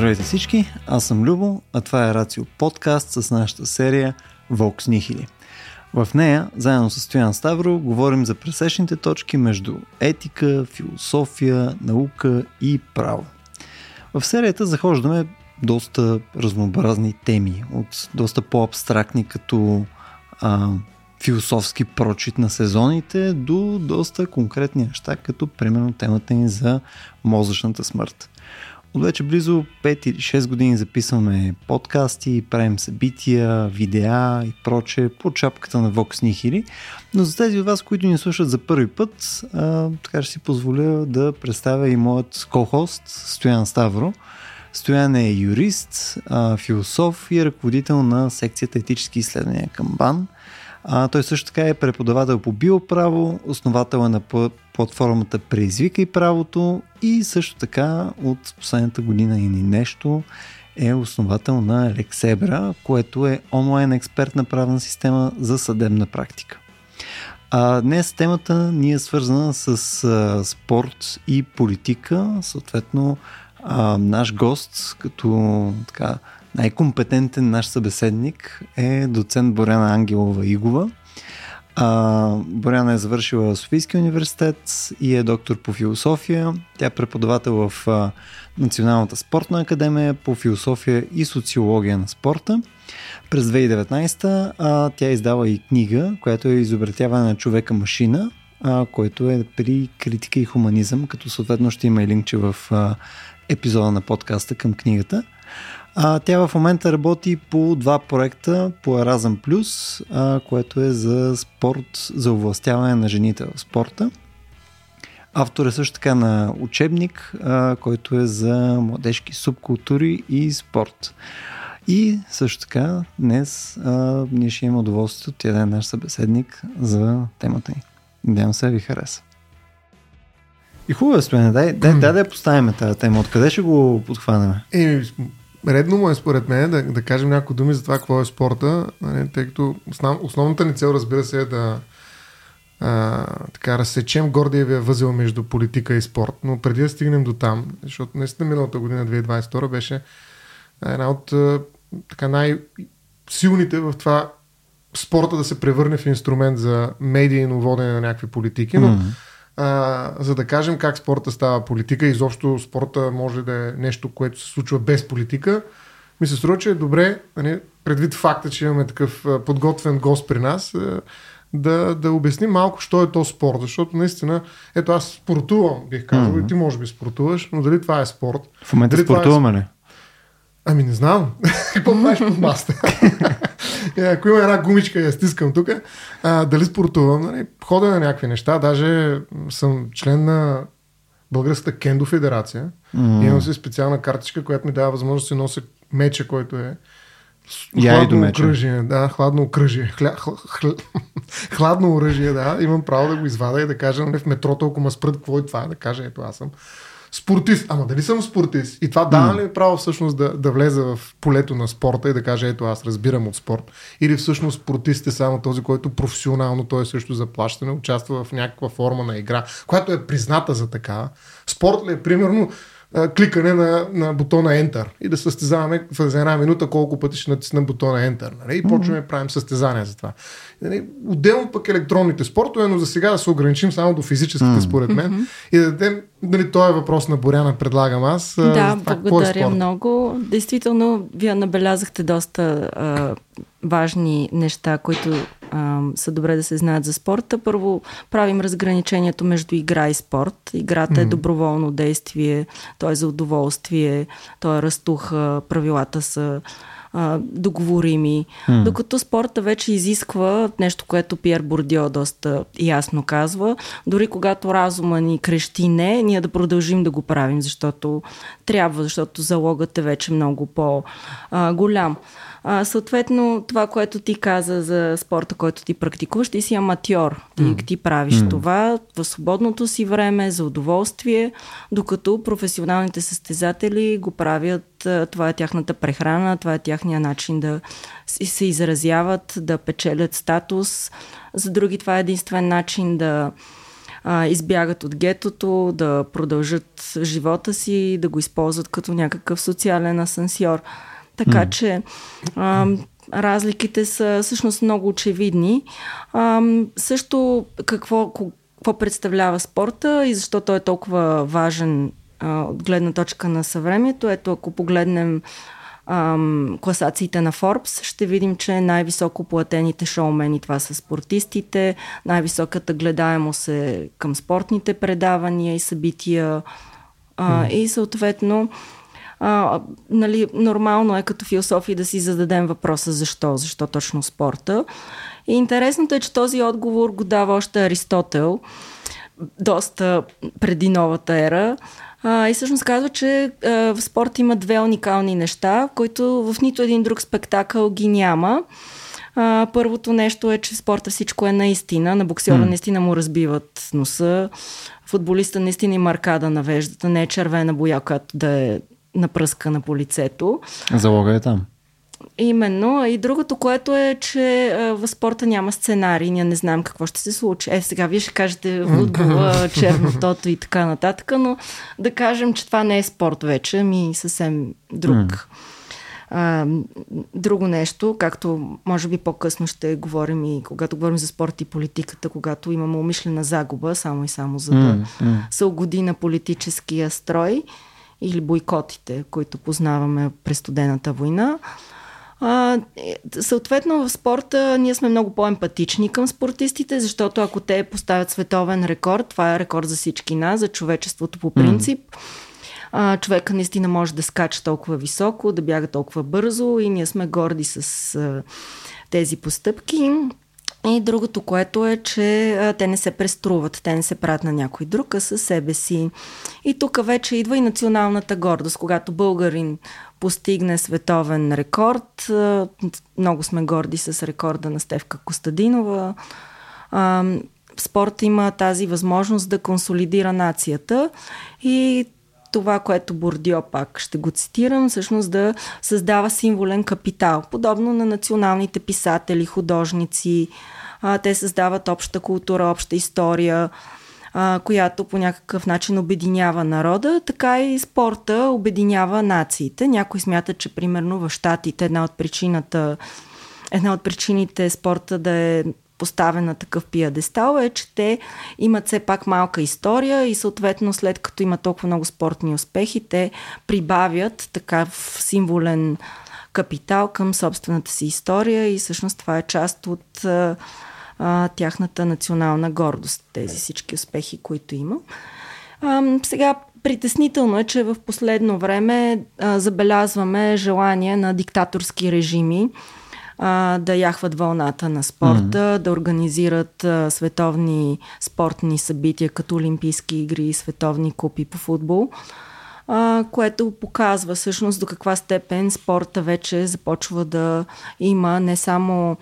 Здравейте всички, аз съм Любо, а това е Рацио подкаст с нашата серия Vox Nihili. В нея, заедно с Стоян Ставро, говорим за пресечните точки между етика, философия, наука и право. В серията захождаме доста разнообразни теми, от доста по-абстрактни като а, философски прочит на сезоните до доста конкретни неща, като примерно темата ни за мозъчната смърт. От вече близо 5 или 6 години записваме подкасти, правим събития, видеа и проче по чапката на Vox Nihili, но за тези от вас, които ни слушат за първи път, а, така ще си позволя да представя и моят ко-хост Стоян Ставро. Стоян е юрист, а, философ и ръководител на секцията етически изследвания към БАН – а, той също така е преподавател по биоправо, основател е на платформата Преизвикай правото и също така от последната година и нещо е основател на Лексебра, което е онлайн експертна правна система за съдебна практика. А днес темата ни е свързана с а, спорт и политика, съответно а, наш гост, като така, най-компетентен наш събеседник е доцент Боряна Ангелова Игова. А, Боряна е завършила Софийския университет и е доктор по философия. Тя е преподавател в а, Националната спортна академия по философия и социология на спорта. През 2019 а, тя издава и книга, която е изобретяване на човека машина, а, който е при критика и хуманизъм, като съответно ще има и линкче в а, епизода на подкаста към книгата. А, тя в момента работи по два проекта по Erasm Plus, а, което е за спорт, за овластяване на жените в спорта. Автор е също така на учебник, а, който е за младежки субкултури и спорт. И също така днес а, ние ще имаме удоволствието, тя да е наш събеседник за темата ни. Надявам се ви хареса. И хубаво е, дай, дай, дай да я поставим тази тема. Откъде ще го подхванем? Е, редно му е според мен да, да кажем някои думи за това какво е спорта, нали, тъй като основ, основната ни цел разбира се е да а, така разсечем гордиевия възел между политика и спорт, но преди да стигнем до там, защото наистина миналата година 2022 беше една от така най-силните в това спорта да се превърне в инструмент за медийно водене на някакви политики, но mm-hmm а, за да кажем как спорта става политика. Изобщо спорта може да е нещо, което се случва без политика. Ми се струва, че е добре, нали, предвид факта, че имаме такъв подготвен гост при нас, да, да обясним малко, що е то спорт. Защото наистина, ето аз спортувам, бих казал, mm-hmm. и ти може би спортуваш, но дали това е спорт? В момента дали е спортуваме ли? Е... Ами не знам. Какво правиш под маста? Е, ако има една гумичка я стискам тук, дали спортувам, нали, ходя на някакви неща, даже съм член на Българската кендо федерация. Mm. Имам си специална картичка, която ми дава възможност да си нося меча, който е хладно окръжие, да, хладно окръжие. Хля, хл, хл, хладно оръжие, да. Имам право да го извада и да кажа нали, в метрото, ако ме спрат, какво е това, да кажа, ето аз съм спортист. Ама дали съм спортист? И това дава ли право всъщност да, да влезе в полето на спорта и да каже, ето аз разбирам от спорт? Или всъщност спортист е само този, който професионално, той е също заплащане, участва в някаква форма на игра, която е призната за такава. Спорт ли е примерно кликане на, на бутона Enter и да състезаваме за една минута колко пъти ще натиснем бутона Enter. Нали? И почваме да правим състезания за това. Нали? Отделно пък електронните спортове, но за сега да се ограничим само до физическите, mm-hmm. според мен. Mm-hmm. И да дадем, нали, този е въпрос на Боряна, предлагам аз. Да, това, е благодаря е много. Действително, вие набелязахте доста а, важни неща, които а, са добре да се знаят за спорта. Първо, правим разграничението между игра и спорт. Играта mm-hmm. е доброволно действие, то е за удоволствие, то е разтуха, правилата са а, договорими. Mm. Докато спорта вече изисква нещо, което Пьер Бордио доста ясно казва. Дори когато разума ни крещи не, ние да продължим да го правим, защото трябва, защото залогът е вече много по-голям. А, съответно, това, което ти каза за спорта, който ти практикуваш, ти си аматьор. Ти, mm. ти правиш mm. това в свободното си време, за удоволствие, докато професионалните състезатели го правят, това е тяхната прехрана, това е тяхния начин да се изразяват, да печелят статус. За други това е единствен начин да а, избягат от гетото, да продължат живота си, да го използват като някакъв социален асансьор. Така mm. че а, разликите са всъщност много очевидни. А, също какво, какво представлява спорта и защо той е толкова важен а, от гледна точка на съвремието. Ето, ако погледнем ам, класациите на Forbes, ще видим, че най-високо платените шоумени това са спортистите, най-високата гледаемост е към спортните предавания и събития а, mm. и съответно а, нали, нормално е като философия да си зададем въпроса защо, защо точно спорта. И интересното е, че този отговор го дава още Аристотел, доста преди новата ера. А, и всъщност казва, че а, в спорт има две уникални неща, които в нито един друг спектакъл ги няма. А, първото нещо е, че в спорта всичко е наистина. На боксера mm. наистина му разбиват носа. Футболиста наистина има аркада на веждата. Не е червена боя, която да е напръскана по лицето. Залога е там. Именно. И другото, което е, че в спорта няма сценарий. Ние не знаем какво ще се случи. Е, сега вие ще кажете футбола, чернотото и така нататък, но да кажем, че това не е спорт вече, ми съвсем друг. Mm. А, друго нещо, както може би по-късно ще говорим и когато говорим за спорт и политиката, когато имаме умишлена загуба, само и само за да mm, mm. се угоди на политическия строй или бойкотите, които познаваме през студената война. А, съответно в спорта ние сме много по-емпатични към спортистите, защото ако те поставят световен рекорд, това е рекорд за всички нас, за човечеството по принцип. Mm. А, човека наистина може да скача толкова високо, да бяга толкова бързо и ние сме горди с а, тези постъпки. И другото, което е, че а, те не се преструват, те не се правят на някой друг, а със себе си. И тук вече идва и националната гордост, когато българин постигне световен рекорд. А, много сме горди с рекорда на Стевка Костадинова. А, спорт има тази възможност да консолидира нацията и това, което Бордио пак ще го цитирам, всъщност да създава символен капитал, подобно на националните писатели, художници. А, те създават обща култура, обща история, а, която по някакъв начин обединява народа, така и спорта обединява нациите. Някой смята, че примерно в Штатите една от причината една от причините спорта да е поставен на такъв пиадестал е, че те имат все пак малка история и съответно след като има толкова много спортни успехи, те прибавят такъв символен капитал към собствената си история и всъщност това е част от а, а, тяхната национална гордост, тези всички успехи, които има. А, сега Притеснително е, че в последно време а, забелязваме желание на диктаторски режими а, да яхват вълната на спорта, mm-hmm. да организират а, световни спортни събития, като Олимпийски игри и световни купи по футбол, а, което показва всъщност до каква степен спорта вече започва да има не само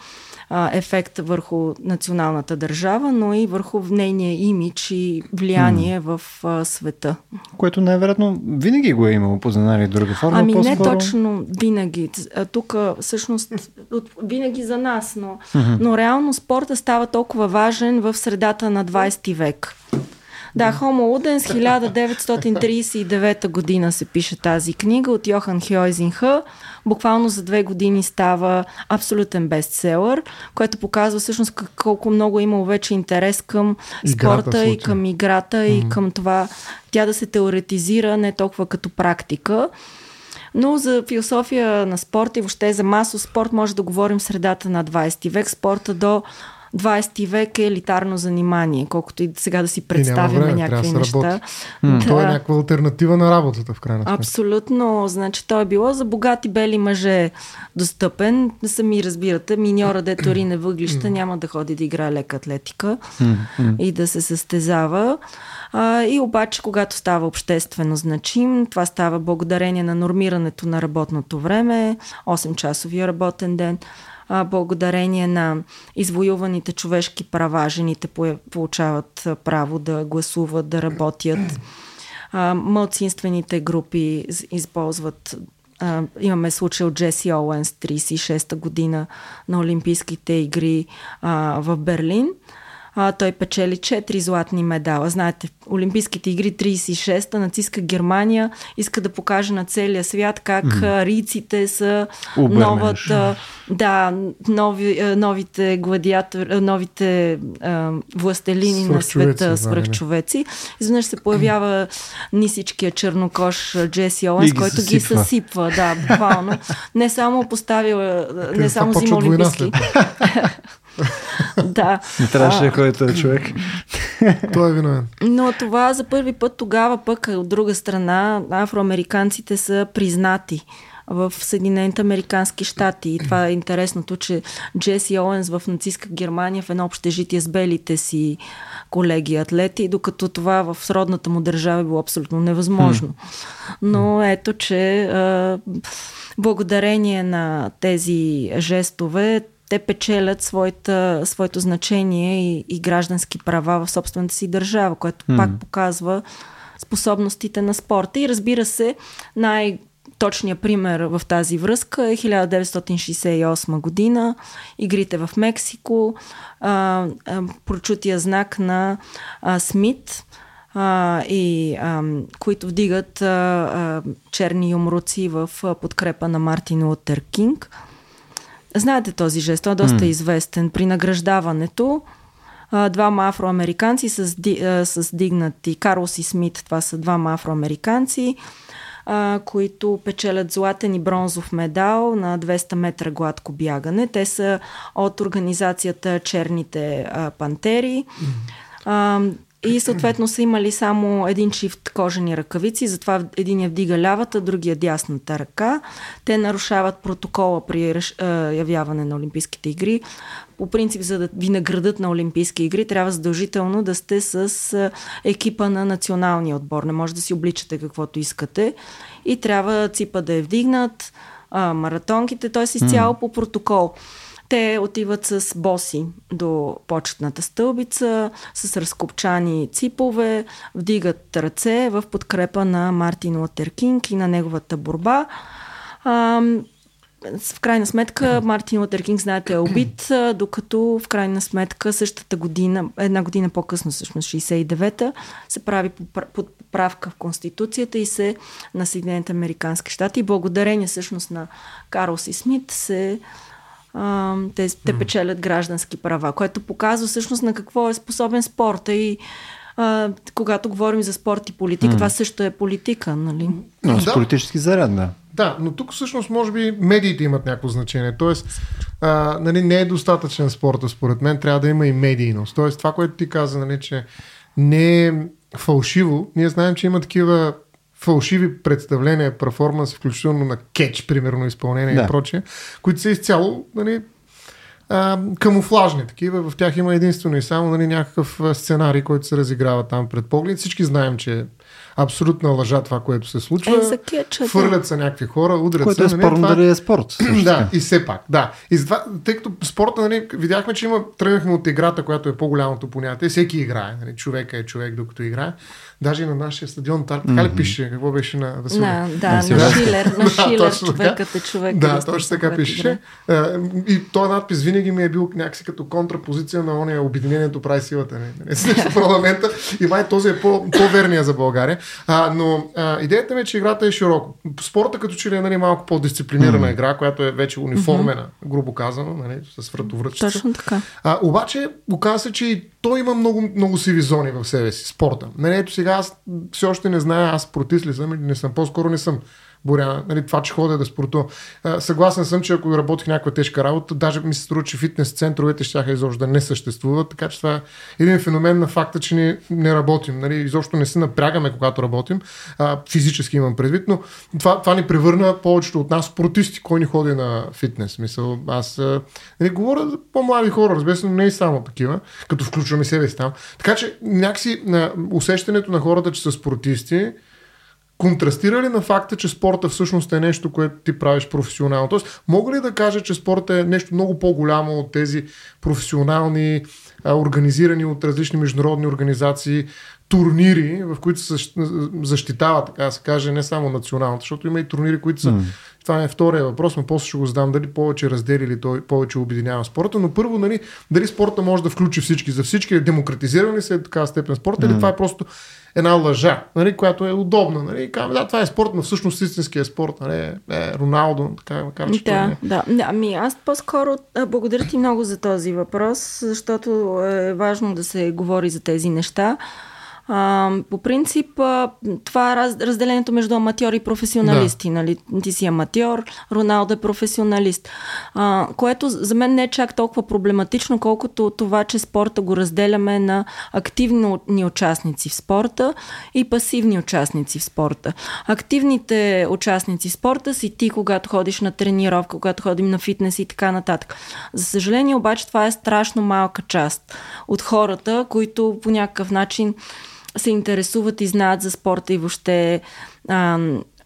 а, ефект върху националната държава, но и върху нейния имидж и влияние mm. в а, света. Което най-вероятно винаги го е имало по една или друга форма. Ами по-скоро... не точно винаги. Тук всъщност винаги за нас, но, mm-hmm. но реално спорта става толкова важен в средата на 20 век. Да, Хомо Луденс, 1939 година се пише тази книга от Йохан Хьойзинха. Буквално за две години става абсолютен бестселър, което показва всъщност колко много е имало вече интерес към спорта и към играта mm-hmm. и към това тя да се теоретизира не толкова като практика. Но за философия на спорта и въобще за масов спорт може да говорим в средата на 20 век. Спорта до 20 век е елитарно занимание, колкото и сега да си представяме време, някакви да неща. Да. То е някаква альтернатива на работата в крайна сметка. Абсолютно. Значи то е било за богати бели мъже достъпен. Сами разбирате, миньора, дето рине въглища, няма да ходи да играе лека атлетика и да се състезава. А, и обаче, когато става обществено значим, това става благодарение на нормирането на работното време, 8-часовия работен ден, а, благодарение на извоюваните човешки права, жените получават право да гласуват, да работят. А, мълцинствените групи използват а, имаме случай от Джеси Оуенс 36-та година на Олимпийските игри а, в Берлин. А, той печели 4 златни медала. Знаете, Олимпийските игри 36-та, нацистска Германия иска да покаже на целия свят как mm. риците са Уберменш. новата, да, нови, новите гладиатори, новите а, властелини на света, свръхчовеци. Изведнъж се появява нисичкия чернокош Джеси Оуенс, който съсипва. ги съсипва. Да, буквално. Не само поставила, не само взима олимпийски. да. Не трябваше да ходи този човек. Той е виновен. Но това за първи път тогава пък от друга страна афроамериканците са признати в Съединените Американски щати. И това е интересното, че Джеси Оуенс в нацистска Германия в едно общежитие с белите си колеги атлети, докато това в сродната му държава е било абсолютно невъзможно. Но ето, че благодарение на тези жестове, те печелят своята, своето значение и, и граждански права в собствената си държава, което mm. пак показва способностите на спорта. И разбира се, най- Точният пример в тази връзка е 1968 година, игрите в Мексико, а, а, прочутия знак на а, Смит, а, и а, които вдигат а, а, черни юмруци в подкрепа на Мартин Лутер Кинг. Знаете този жест, той е доста mm. известен. При награждаването двама афроамериканци с, с дигнати, Карлос и Смит, това са двама афроамериканци, а, които печелят златен и бронзов медал на 200 метра гладко бягане. Те са от организацията Черните а, пантери. А, и съответно са имали само един чифт кожени ръкавици, затова един я вдига лявата, другия дясната ръка. Те нарушават протокола при явяване на Олимпийските игри. По принцип, за да ви наградат на Олимпийски игри, трябва задължително да сте с екипа на националния отбор. Не може да си обличате каквото искате. И трябва ципа да е вдигнат, маратонките, т.е. изцяло по протокол. Те отиват с боси до почетната стълбица, с разкопчани ципове, вдигат ръце в подкрепа на Мартин Лутер Кинг и на неговата борба. В крайна сметка Мартин Лутер Кинг, знаете, е убит, докато в крайна сметка същата година, една година по-късно, всъщност 69-та, се прави поправка в Конституцията и се на Съединените Американски щати. И благодарение всъщност на Карлс и Смит се а, те, те печелят граждански права, което показва всъщност на какво е способен спорта и а, когато говорим за спорт и политика, mm. това също е политика, нали? Но с да. политически заряд, да. Да, но тук всъщност може би медиите имат някакво значение. Тоест, а, нали, не е достатъчен спорта, според мен, трябва да има и медийност. Тоест, това, което ти каза, нали, че не е фалшиво. Ние знаем, че има такива фалшиви представления, перформанс, включително на кетч, примерно, изпълнение да. и прочее, които са изцяло нали, а, камуфлажни такива. В тях има единствено и само нали, някакъв сценарий, който се разиграва там пред поглед. Всички знаем, че абсолютна лъжа това, което се случва. Е, за кетча, Фърлят се някакви хора, удрят което се. Което е спорно нали, дали е спорт. да, и все пак. Да. И затова, тъй като спорта, нали, видяхме, че има, тръгнахме от играта, която е по-голямото понятие. Всеки играе. Нали, човека е човек, докато играе. Даже и на нашия стадион Тарк, така ли пише? Какво беше на Василев? Да, да, на Шилер, на Шилер, човекът е човек. Да, точно така пише. И този надпис винаги ми е бил някакси като контрапозиция на ония Обединението прави силата. Не, не, парламента. И май този е по, по-верния за България. Но идеята ми е, че играта е широко. Спорта като че ли е нали, малко по-дисциплинирана игра, която е вече униформена, грубо казано, нали, с вратовръчица. Точно така. А, обаче, оказа се, че и той има много, много сиви зони в себе си, спорта. Нали, ето сега аз все още не зная, аз против ли съм или не съм, по-скоро не съм Боряна. Нали, това, че ходя да спортувам. Съгласен съм, че ако работих някаква тежка работа, даже ми се струва, че фитнес центровете ще изобщо да не съществуват. Така че това е един феномен на факта, че не, не работим. Нали, изобщо не се напрягаме, когато работим. А, физически имам предвид, но това, това ни превърна повечето от нас спортисти, кой ни ходи на фитнес. Мисъл, аз нали, говоря за по-млади хора, разбира се, но не и само такива, като включваме себе си там. Така че някакси на усещането на хората, че са спортисти, контрастира ли на факта, че спорта всъщност е нещо, което ти правиш професионално? Тоест, мога ли да кажа, че спорта е нещо много по-голямо от тези професионални, организирани от различни международни организации турнири, в които се защитава, така да се каже, не само националната, защото има и турнири, които са mm това е втория въпрос, но после ще го задам дали повече раздели или той повече обединява спорта. Но първо, нали, дали спорта може да включи всички, за всички, демократизиран ли се е такава степен спорта, mm. или това е просто една лъжа, нали, която е удобна. Нали. Казваме, да, това е спорт, но всъщност истинския спорт. Нали, е, Роналдо, така макар че да, да. Ами аз по-скоро благодаря ти много за този въпрос, защото е важно да се говори за тези неща. А, по принцип, а, това е раз, разделението между аматьори и професионалисти. Да. Нали? Ти си аматьор, Роналдо е професионалист. А, което за мен не е чак толкова проблематично, колкото това, че спорта го разделяме на активни участници в спорта и пасивни участници в спорта. Активните участници в спорта си ти, когато ходиш на тренировка, когато ходим на фитнес и така нататък. За съжаление, обаче, това е страшно малка част от хората, които по някакъв начин се интересуват и знаят за спорта и въобще а,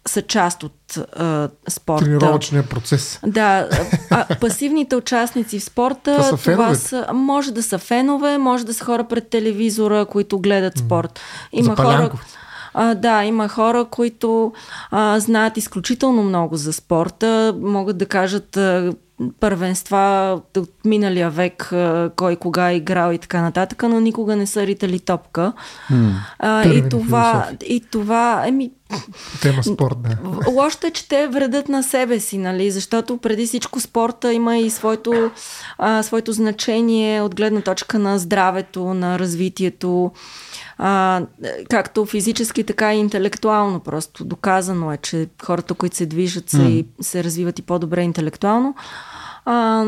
са част от а, спорта. Тренировъчния процес. Да, а, пасивните участници в спорта, това, са това са, може да са фенове, може да са хора пред телевизора, които гледат спорт. Има хора, а, да, има хора, които а, знаят изключително много за спорта, могат да кажат а, първенства от миналия век, кой кога е играл и така нататък, но никога не са ритали топка. Mm. А, и, това, и това, еми, Тема спорт, да. Лошото е, че те вредят на себе си, нали? Защото преди всичко спорта има и своето, а, своето значение от гледна точка на здравето, на развитието а, както физически, така и интелектуално. Просто доказано е, че хората, които се движат, се, mm. се развиват и по-добре интелектуално. А,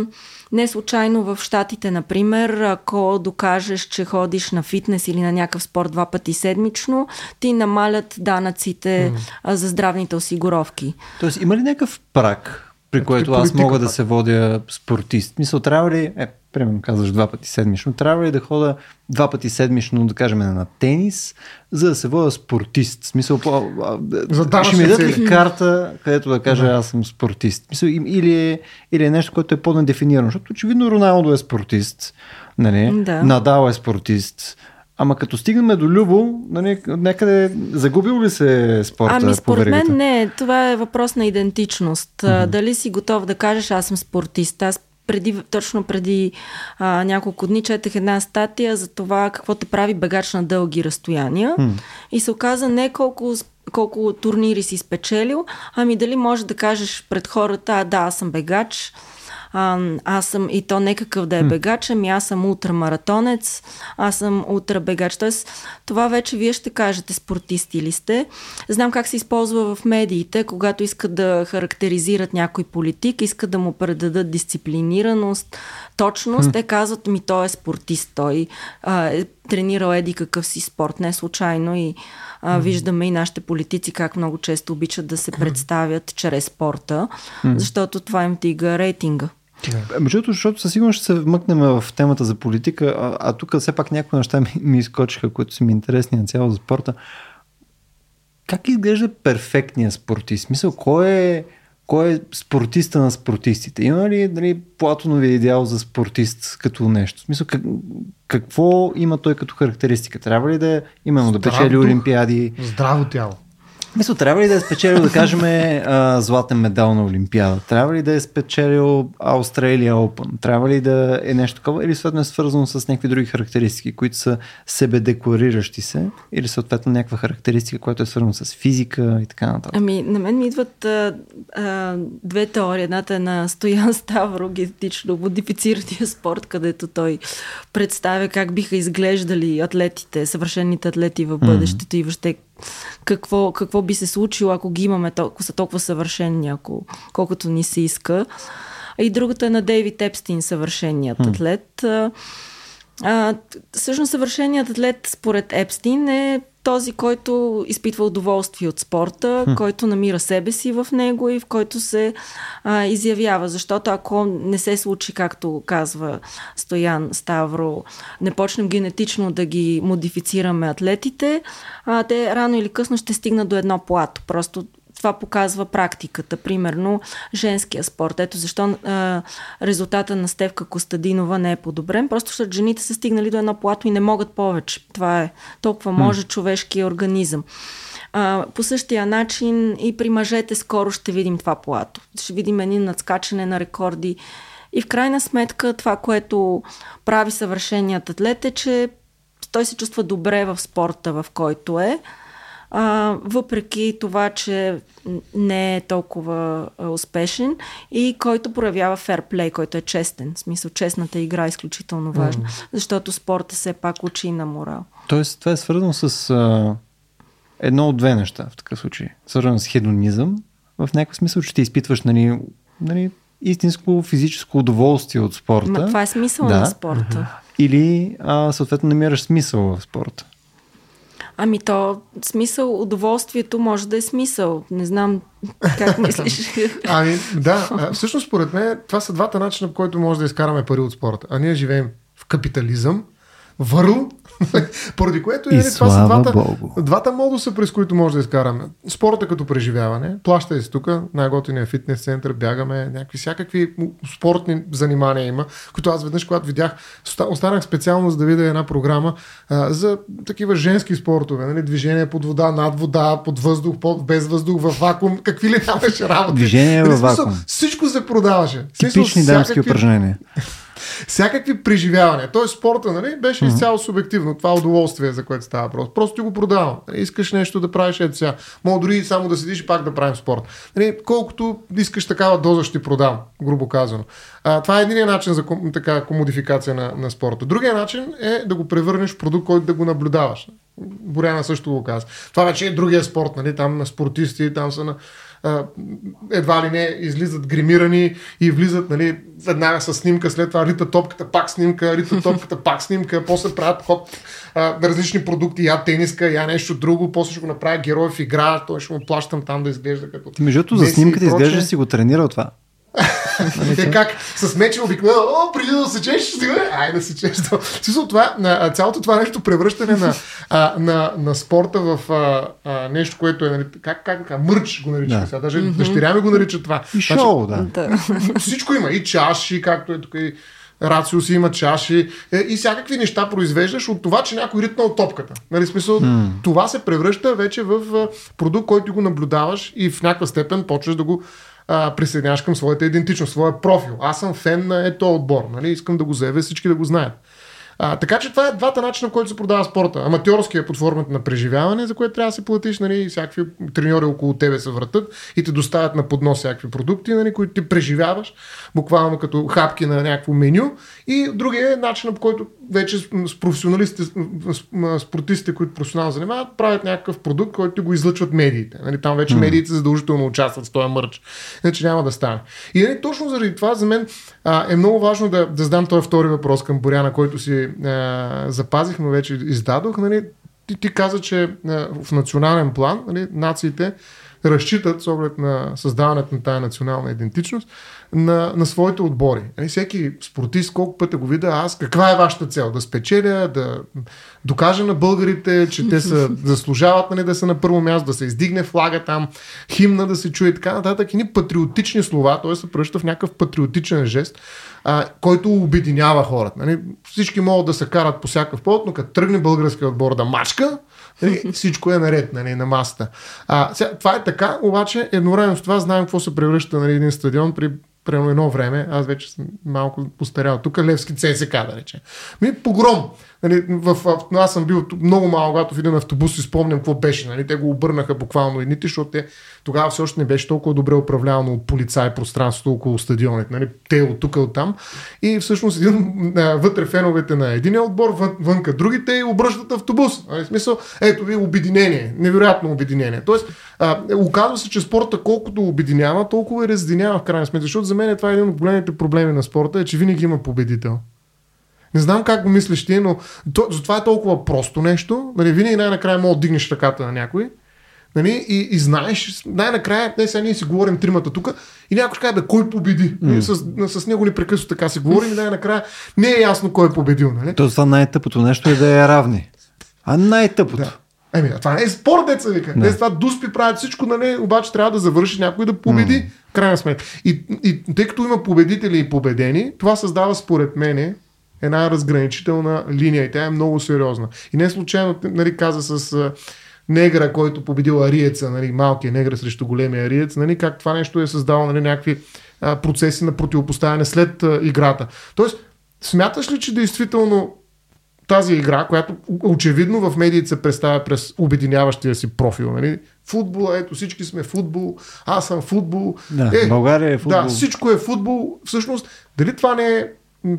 не случайно в Штатите, например, ако докажеш, че ходиш на фитнес или на някакъв спорт два пъти седмично, ти намалят данъците mm. за здравните осигуровки. Тоест, има ли някакъв прак, при което аз мога да се водя спортист? Мисля, трябва ли, е, примерно казваш два пъти седмично, трябва ли да хода два пъти седмично, да кажем, на тенис, за да се водя спортист? Смисъл, по, за ще ми дадат ли карта, където да кажа да. аз съм спортист? Мисъл, или, е, или е нещо, което е по-недефинирано, защото очевидно Роналдо е спортист, нали? да. Надал е спортист, Ама като стигнем до Любо, нали, някъде загубил ли се спорта? Ами според мен не, това е въпрос на идентичност. Mm-hmm. Дали си готов да кажеш аз съм спортист? Аз преди, точно преди а, няколко дни четах една статия за това какво те прави бегач на дълги разстояния. Mm. И се оказа не колко, колко турнири си спечелил, ами дали може да кажеш пред хората, а да, аз съм бегач, а, аз съм и то не какъв да е бегач, ами аз съм ултрамаратонец, аз съм ултрабегач. Тоест, това вече вие ще кажете спортисти ли сте. Знам как се използва в медиите, когато искат да характеризират някой политик, искат да му предадат дисциплинираност, точност. Те казват ми, той е спортист, той а, е тренирал еди какъв си спорт, не случайно и а, виждаме и нашите политици как много често обичат да се представят чрез спорта, защото това им тига рейтинга. Да. Между другото, защото със сигурност ще се вмъкнем в темата за политика, а, а тук все пак някои неща ми, ми изкочиха, които са ми интересни на цяло за спорта. Как изглежда перфектният спортист? Смисъл, кой е, кой е спортиста на спортистите? Има ли дали, Платонови идеал за спортист като нещо? Смисъл, как, какво има той като характеристика? Трябва ли да е именно да печели олимпиади? Здраво тяло. Мисля, трябва ли да е спечелил, да кажем, а, златен медал на Олимпиада? Трябва ли да е спечелил Australia Open? Трябва ли да е нещо такова? Или съответно е свързано с някакви други характеристики, които са себе деклариращи се? Или съответно някаква характеристика, която е свързана с физика и така нататък? Ами, на мен ми идват а, а, две теории. Едната е на Стоян Ставро, генетично модифицирания спорт, където той представя как биха изглеждали атлетите, съвършените атлети в бъдещето mm-hmm. и въобще какво, какво би се случило, ако ги имаме толкова, са толкова съвършени, ако, колкото ни се иска. И другата е на Дейвид Епстин, съвършеният mm. атлет. А, всъщност съвършеният атлет според Епстин е този, който изпитва удоволствие от спорта, хм. който намира себе си в него и в който се а, изявява. Защото ако не се случи, както казва Стоян Ставро, не почнем генетично да ги модифицираме атлетите, а, те рано или късно ще стигнат до едно плато. Просто това показва практиката. Примерно женския спорт. Ето защо а, резултата на Стевка Костадинова не е подобрен. Просто защото жените са стигнали до едно плато и не могат повече. Това е толкова може човешкия организъм. А, по същия начин и при мъжете скоро ще видим това плато. Ще видим едни надскачане на рекорди. И в крайна сметка това, което прави съвършеният атлет е, че той се чувства добре в спорта, в който е. А, въпреки това, че не е толкова а, успешен и който проявява ферплей, който е честен. В смисъл, честната игра е изключително важна, mm. защото спорта все пак учи на морал. Тоест, това е свързано с а, едно от две неща в такъв случай. Свързано с хедонизъм, в някакъв смисъл, че ти изпитваш нали, нали, истинско физическо удоволствие от спорта. Ма това е смисъл да. на спорта. Или а, съответно намираш смисъл в спорта. Ами то смисъл, удоволствието може да е смисъл. Не знам как мислиш. ами да, всъщност според мен това са двата начина, по който може да изкараме пари от спорта. А ние живеем в капитализъм, върл Поради което и, нали, това са двата, Богу. двата модуса, през които може да изкараме. Спорта като преживяване, плащай се тук, най-готиния фитнес център, бягаме, някакви всякакви спортни занимания има, които аз веднъж, когато видях, останах специално за да видя една програма а, за такива женски спортове, нали? движение под вода, над вода, под въздух, под, без въздух, в вакуум, какви ли нямаше работа. Движение нали, във вакуум. Всичко се продаваше. Типични дамски упражнения всякакви преживявания. Тоест спорта нали, беше mm-hmm. изцяло субективно. Това удоволствие, за което става въпрос. Просто ти го продавам. Нали, искаш нещо да правиш ето сега. Мога дори само да седиш и пак да правим спорт. Нали, колкото искаш такава доза ще ти продам, грубо казано. А, това е единият начин за така, комодификация на, на спорта. Другия начин е да го превърнеш в продукт, който да го наблюдаваш. Боряна също го каза. Това вече е другия спорт, нали? там на спортисти, там са на едва ли не излизат гримирани и влизат нали, веднага с снимка, след това рита топката, пак снимка, рита топката, пак снимка, после правят ход на различни продукти, я тениска, я нещо друго, после ще го направя герой в игра, той ще му плащам там да изглежда като... Ти между за снимката изглежда си го тренирал това. е как с мече обикновено, о, преди да сечеш, ай да сечеш. Смисъл, това, цялото това нещо превръщане на, а, на, на спорта в а, а, нещо, което е, нали, как, как, как мърч го наричаме да. сега. Даже mm-hmm. дъщеря ми го нарича това. И значи, шоу, да. Всичко има. И чаши, както е тук и Рацио си има чаши е, и всякакви неща произвеждаш от това, че някой ритнал топката. Нали, смисъл, mm. Това се превръща вече в продукт, който го наблюдаваш и в някаква степен почваш да го а, присъединяваш към своята идентичност, своя профил. Аз съм фен на ето отбор. Нали? Искам да го заявя, всички да го знаят. А, така че това е двата начина, който се продава спорта. Аматьорския е под формата на преживяване, за което трябва да се платиш, нали, всякакви треньори около тебе се вратат и те доставят на поднос всякакви продукти, нали, които ти преживяваш, буквално като хапки на някакво меню. И другия е начинът, по който вече с професионалистите, спортистите, които професионално занимават, правят някакъв продукт, който го излъчват медиите. Нали, там вече mm. медиите задължително участват с този мърч. Иначе няма да стане. И нали, точно заради това за мен а, е много важно да, да задам този втори въпрос към Боряна, който си а, запазих, но вече издадох. Нали, ти, ти каза, че а, в национален план нали, нациите разчитат с оглед на създаването на тази национална идентичност на, на своите отбори. Нали, всеки спортист, колко пъти го видя, аз каква е вашата цел? Да спечеля, да докажа на българите, че те са, заслужават нали, да са на първо място, да се издигне флага там, химна да се чуе и така нататък. И ни патриотични слова, т.е. се превръща в някакъв патриотичен жест, а, който обединява хората. Нали. Всички могат да се карат по всякакъв повод, но като тръгне българския отбор да мачка, Нали, всичко е наред нали, на масата. А, сега, това е така, обаче едновременно с това знаем какво се превръща нали, един стадион при примерно едно време, аз вече съм малко постарял тук, Левски ЦСК да рече. Ми, погром. Нали, в, в, аз съм бил много малко, когато в един автобус и спомням какво беше. Нали, те го обърнаха буквално едните, защото те тогава все още не беше толкова добре управлявано от полицай пространството около стадионите. Нали, те от тук, от там. И всъщност един, вътре феновете на един отбор, вън, вънка другите и обръщат автобус. Нали, смисъл, ето ви обединение. Невероятно обединение. Тоест, а, оказва се, че спорта колкото обединява, толкова и разединява в крайна сметка. Защото за мен това е един от големите проблеми на спорта, е, че винаги има победител. Не знам как го мислиш ти, но то, затова е толкова просто нещо. Нали, винаги най-накрая мога да дигнеш ръката на някой. Нали, и, и знаеш, най-накрая, не сега ние си говорим тримата тук и някой ще каже да кой победи. Mm. С, с него прекъсно така си говорим и най-накрая не е ясно кой е победил. Нали? То това най-тъпото нещо е да е равни. А най-тъпото. Да. Еми, това не е спор, деца вика. Не. това дуспи правят всичко, нали, обаче трябва да завърши някой да победи. Mm. Крайна сметка. И, и тъй като има победители и победени, това създава според мене една разграничителна линия и тя е много сериозна. И не случайно, нали, каза с негра, който победил ариеца, нали, малкия негра срещу големия ариец, нали, как това нещо е създало нали, някакви а, процеси на противопоставяне след а, играта. Тоест, смяташ ли, че действително тази игра, която очевидно в медиите се представя през обединяващия си профил. Нали? Футбол, ето всички сме футбол, аз съм футбол. Да, е, България е футбол. Да, всичко е футбол. Всъщност, дали това не е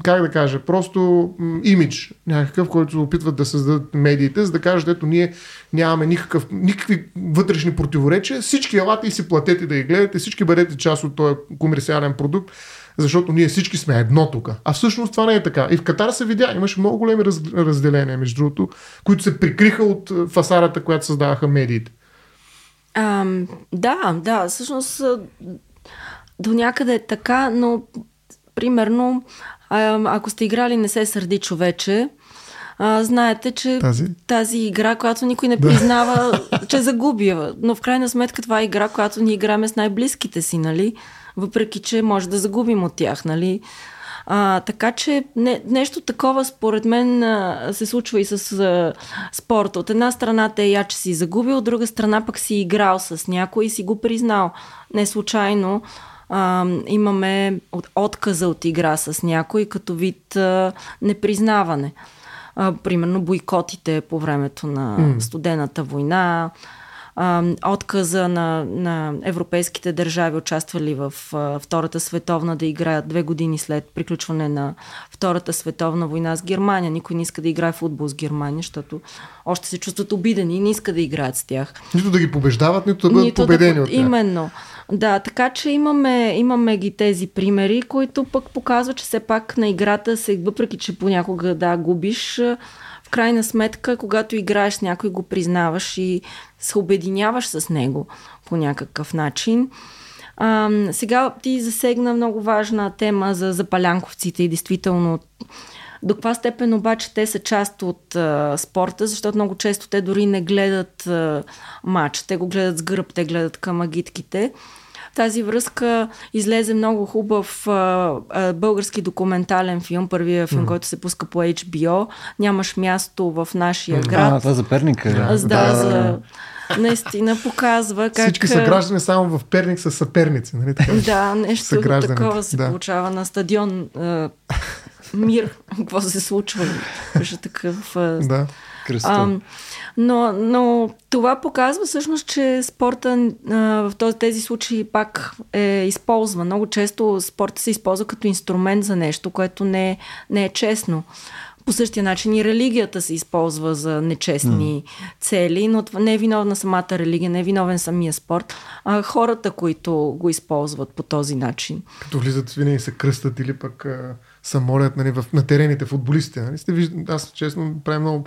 как да кажа, просто имидж някакъв, който опитват да създадат медиите, за да кажат, ето ние нямаме никакъв, никакви вътрешни противоречия, всички елате и си платете да ги гледате, всички бъдете част от този комерциален продукт, защото ние всички сме едно тук. А всъщност това не е така. И в Катар се видя, имаше много големи раз, разделения, между другото, които се прикриха от фасарата, която създаваха медиите. Ам, да, да, всъщност до някъде е така, но примерно а, ако сте играли Не се сърди човече, а, знаете, че тази? тази игра, която никой не признава, да. че загуби. Но в крайна сметка това е игра, която ни играме с най-близките си, нали? Въпреки, че може да загубим от тях, нали? А, така че не, нещо такова според мен а, се случва и с а, спорта. От една страна те я, че си загубил, от друга страна пък си играл с някой и си го признал. Не случайно а, имаме от, отказа от игра с някой като вид а, непризнаване. А, примерно бойкотите по времето на mm. студената война, а, отказа на, на европейските държави, участвали в а, Втората световна, да играят две години след приключване на Втората световна война с Германия. Никой не иска да играе футбол с Германия, защото още се чувстват обидени и не иска да играят с тях. Нито да ги побеждават, нито да бъдат нито победени да, от тях. Именно. Да, така че имаме, имаме ги тези примери, които пък показват, че все пак на играта се, въпреки че понякога да губиш, в крайна сметка, когато играеш с някой, го признаваш и се обединяваш с него по някакъв начин. А, сега ти засегна много важна тема за запалянковците и действително до каква степен обаче те са част от а, спорта, защото много често те дори не гледат а, матч, те го гледат с гръб, те гледат към агитките тази връзка излезе много хубав а, а, български документален филм, първия филм, mm. който се пуска по HBO. Нямаш място в нашия град. А, това за Перника. Да, да, да, за... Наистина показва как... Всички са граждани само в Перник са съперници. Нали? Така, да, нещо такова се да. получава на стадион а, Мир. Какво се случва? Беше такъв... А, да. А, но, но това показва всъщност, че спорта а, в този, тези случаи пак е използва. Много често спорта се използва като инструмент за нещо, което не, не е честно. По същия начин и религията се използва за нечестни mm. цели, но не е виновна самата религия, не е виновен самия спорт, а хората, които го използват по този начин. Като влизат винаги се кръстат или пък а, са молят нали, в, на терените футболисти. Нали? Сте виждам, аз честно правя много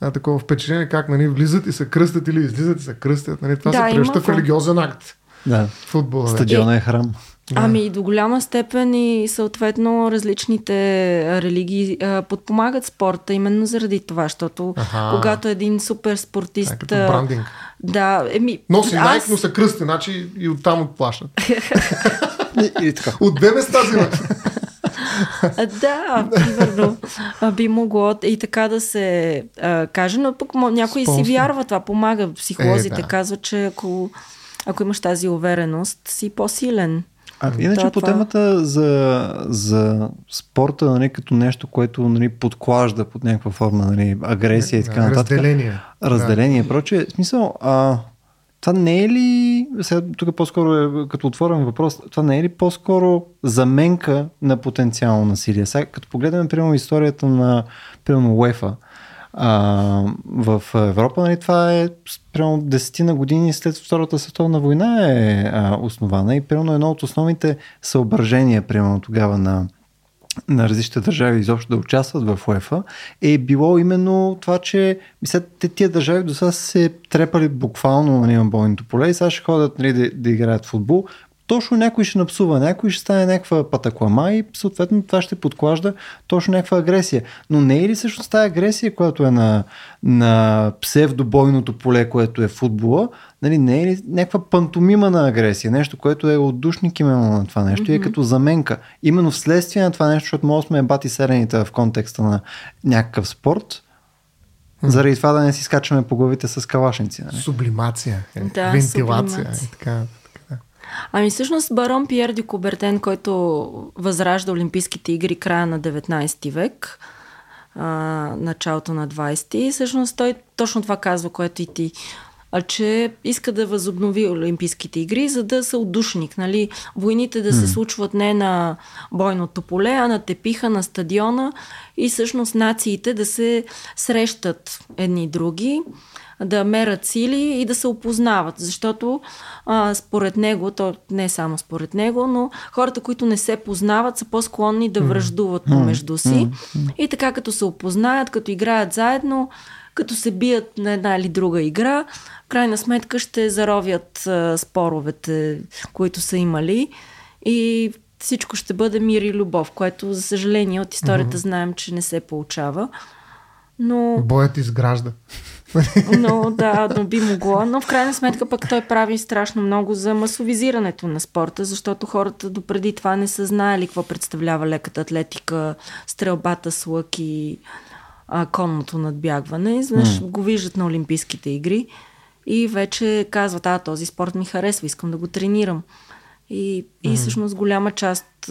а, такова впечатление, как нали, влизат и се кръстят или излизат и се кръстят. Нали, това да, се превръща в религиозен акт. Да. Футбола. Стадиона е храм. Да. Ами и до голяма степен и съответно различните религии а, подпомагат спорта именно заради това, защото Аха. когато един супер спортист... Да, като брандинг. Да, еми... Носи аз... найк, но са кръсти, значи и оттам отплащат. и, и така. От две места взимат да, примерно би могло и така да се а, каже, но пък някой Спонсор. си вярва, това помага. Психолозите е, да. казват, че ако, ако имаш тази увереност, си по-силен. А иначе това, по темата за, за спорта, нали, като нещо, което нали, подклажда под някаква форма нали, агресия и така нататък. Разделение. Разделение. Да. Проче, смисъл, а, това не е ли, сега тук по-скоро е като отворен въпрос, това не е ли по-скоро заменка на потенциално насилие? Сега, като погледнем, примерно, историята на, примерно, УЕФА, в Европа, нали, това е примерно десетина години след Втората световна война е а, основана и примерно едно от основните съображения, примерно тогава на на различните държави изобщо да участват в УЕФА, е било именно това, че мисля, тия държави до сега се трепали буквално на бойното поле и сега ще ходят нали, да, да играят футбол. Точно някой ще напсува, някой ще стане някаква патаклама и съответно това ще подклажда точно някаква агресия. Но не е ли всъщност тази агресия, която е на, на псевдобойното поле, което е футбола, нали, не е ли някаква пантомима на агресия, нещо, което е отдушник именно на това нещо mm-hmm. и е като заменка. Именно вследствие на това нещо, защото може сме бати серените в контекста на някакъв спорт, Заради това да не си скачаме по главите с калашници. Нали? Сублимация, е, Да, вентилация. сублимация. Е, така, така. Ами всъщност барон Пьер Ди Кубертен, който възражда Олимпийските игри края на 19 век, а, началото на 20, всъщност той точно това казва, което и ти а че иска да възобнови Олимпийските игри, за да са отдушник. Нали? Войните да се случват не на бойното поле, а на тепиха, на стадиона и всъщност нациите да се срещат едни други, да мерят сили и да се опознават. Защото а, според него, то не е само според него, но хората, които не се познават, са по-склонни да връждуват помежду си. И така като се опознаят, като играят заедно, като се бият на една или друга игра, крайна сметка ще заровят а, споровете, които са имали и всичко ще бъде мир и любов, което за съжаление от историята mm-hmm. знаем, че не се получава. Но, Боят изгражда. но да, но би могло. Но в крайна сметка пък той прави страшно много за масовизирането на спорта, защото хората допреди това не са знаели какво представлява леката атлетика, стрелбата с лък и а, конното надбягване. Изведнъж го виждат на Олимпийските игри и вече казват, а, този спорт ми харесва, искам да го тренирам. И, и всъщност голяма част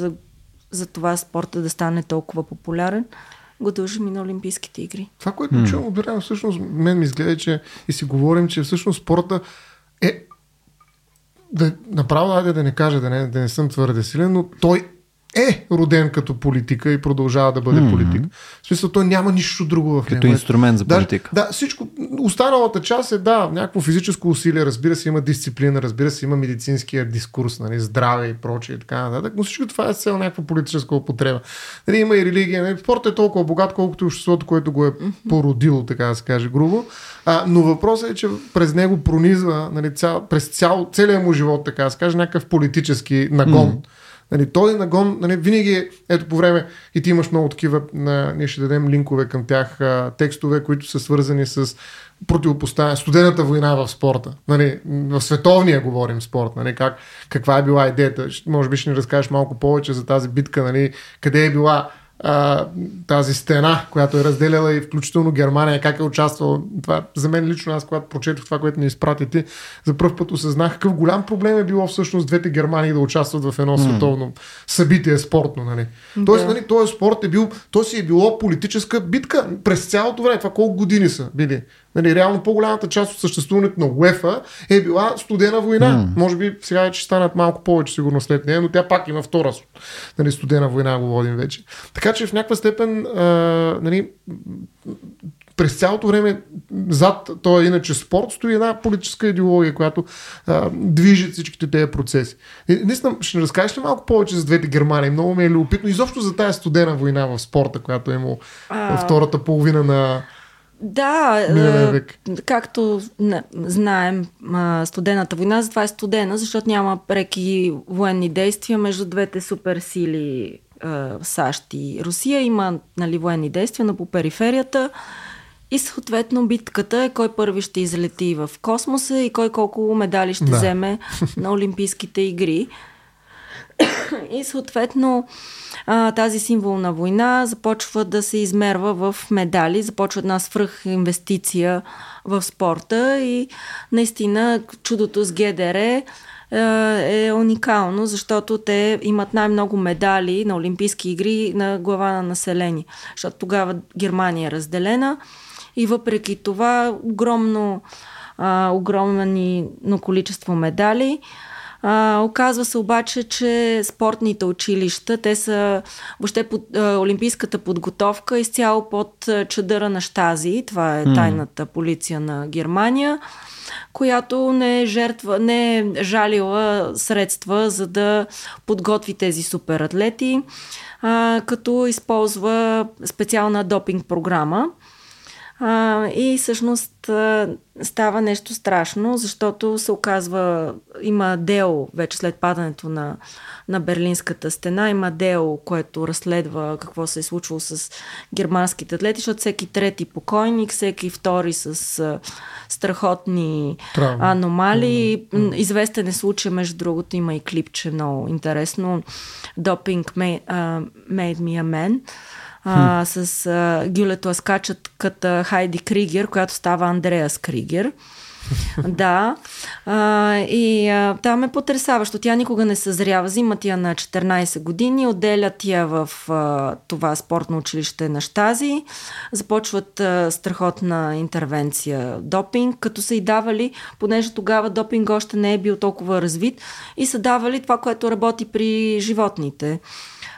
за това спорта да стане толкова популярен, го дължим и на Олимпийските игри. Това, което mm. чувам от всъщност мен ми изгледа, че и си говорим, че всъщност спорта е да, направо, айде да не кажа, да не, да не съм твърде силен, но той е роден като политика и продължава да бъде mm-hmm. политик. В смисъл, той няма нищо друго в Като инструмент за политика. Да, да, всичко. Останалата част е, да, някакво физическо усилие, разбира се, има дисциплина, разбира се, има медицинския дискурс, нали, здраве и прочее и така нататък, но всичко това е с цел някаква политическа употреба. Нали, има и религия. Нали, спортът е толкова богат, колкото и обществото, което го е породило, така да се каже грубо. А, но въпросът е, че през него пронизва нали, цял, през цял, целият му живот, така да се каже, някакъв политически нагон. Mm. Нали, този нагон нали, винаги ето по време, и ти имаш много такива, на, ние ще дадем линкове към тях, а, текстове, които са свързани с противопоставяне, студената война в спорта. Нали, в световния говорим спорт. Нали, как, каква е била идеята? Може би ще ни разкажеш малко повече за тази битка, нали, къде е била а, тази стена, която е разделяла и включително Германия, как е участвала. Това, за мен лично, аз когато прочетох това, което ни изпратите, за първ път осъзнах какъв голям проблем е било всъщност двете Германии да участват в едно mm. световно събитие спортно. Нали. Да. Тоест, нали, този спорт е бил, то си е било политическа битка през цялото време. Това колко години са били. Нали, реално по-голямата част от съществуването на УЕФА е била студена война. Mm. Може би сега ще станат малко повече сигурно след нея, но тя пак има втора нали, студена война, го водим вече. Така че в някаква степен а, нали, през цялото време зад този иначе спорт стои една политическа идеология, която а, движи всичките тези процеси. Наистина, ще разкажеш ли малко повече за двете Германии? Много ми е любопитно. Изобщо за тази студена война в спорта, която е имал А. втората половина на Да, век. както знаем, студената война, затова е студена, защото няма преки военни действия между двете суперсили САЩ и Русия. Има нали, военни действия, но по периферията. И съответно битката е кой първи ще излети в космоса и кой колко медали ще Да. вземе на Олимпийските игри. И съответно а, тази символна война започва да се измерва в медали, започва една свръх инвестиция в спорта и наистина чудото с ГДР е уникално, защото те имат най-много медали на Олимпийски игри на глава на население. Защото тогава Германия е разделена и въпреки това огромно, а, огромно количество медали. А, оказва се обаче, че спортните училища, те са въобще под, а, олимпийската подготовка изцяло под чадъра на Штази. Това е тайната полиция на Германия която не е жертва, не е жалила средства, за да подготви тези суператлети, а, като използва специална допинг програма. А, и всъщност става нещо страшно, защото се оказва, има дело вече след падането на, на Берлинската стена, има дело, което разследва какво се е случило с германските атлети, защото всеки трети покойник, всеки втори с а, страхотни Травми. аномалии. М, Известен е случай, между другото, има и клипче много интересно. Допинг made, uh, made me a man а, с а, гюлето скачат като Хайди Кригер, която става Андреас Кригер. да. А, и а, там е потрясаващо. Тя никога не съзрява. Взимат я на 14 години, отделят я в а, това спортно училище на Штази. Започват а, страхотна интервенция допинг, като са и давали, понеже тогава допинг още не е бил толкова развит, и са давали това, което работи при животните.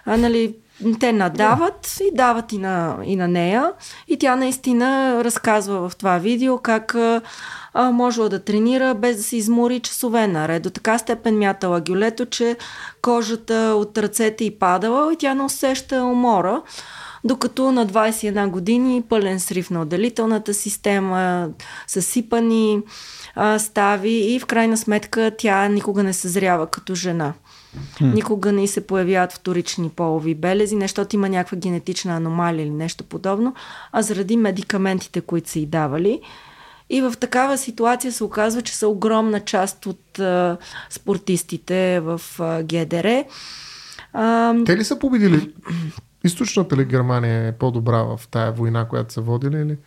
А, нали, те надават yeah. и дават и на, и на нея. И тя наистина разказва в това видео как а, можела да тренира без да се измори часове наред. До така степен мятала гюлето, че кожата от ръцете й падала и тя не усеща умора. Докато на 21 години пълен срив на отделителната система, съсипани а, стави и в крайна сметка тя никога не съзрява като жена. Никога не се появяват вторични полови белези, не защото има някаква генетична аномалия или нещо подобно, а заради медикаментите, които са й давали. И в такава ситуация се оказва, че са огромна част от а, спортистите в а, ГДР. А, Те ли са победили? Източната ли Германия е по-добра в тая война, която са водили? Или?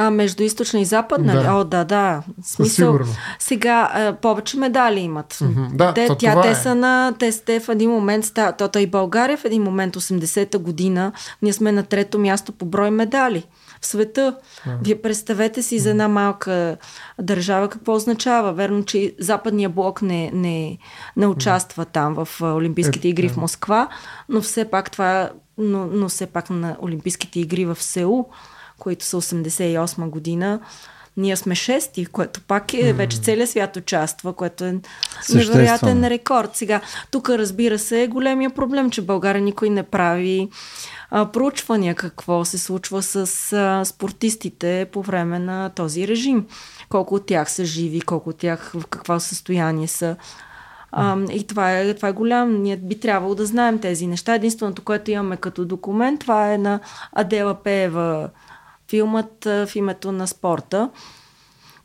А, между източна и западна? Да. О, да, да. Смисъл, сега а, повече медали имат. Mm-hmm. Да, те, то тя, те е. са на... Те, те в един момент... То, и България в един момент, 80-та година, ние сме на трето място по брой медали в света. Yeah. Вие представете си за една малка държава какво означава. Верно, че Западния блок не, не, не участва yeah. там в Олимпийските игри yeah. в Москва, но все пак това но, но все пак на Олимпийските игри в Сеул които са 88 година. Ние сме шести, което пак е вече целият свят участва, което е невероятен рекорд. Сега, тук разбира се е големия проблем, че България никой не прави а, проучвания какво се случва с а, спортистите по време на този режим. Колко от тях са живи, колко от тях в какво състояние са. А, и това е, това е голям. Ние би трябвало да знаем тези неща. Единственото, което имаме като документ, това е на Адела Пеева филмът в името на спорта,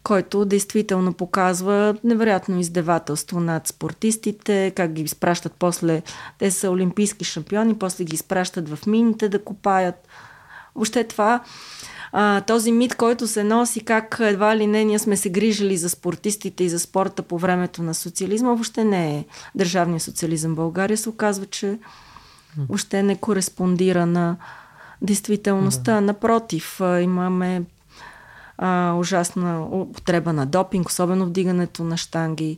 който действително показва невероятно издевателство над спортистите, как ги изпращат после. Те са олимпийски шампиони, после ги изпращат в мините да копаят. Въобще това, а, този мит, който се носи, как едва ли не ние сме се грижили за спортистите и за спорта по времето на социализма, въобще не е държавния социализъм в България. Се оказва, че въобще не кореспондира на действителността. Да. Напротив, имаме а, ужасна употреба на допинг, особено вдигането на штанги.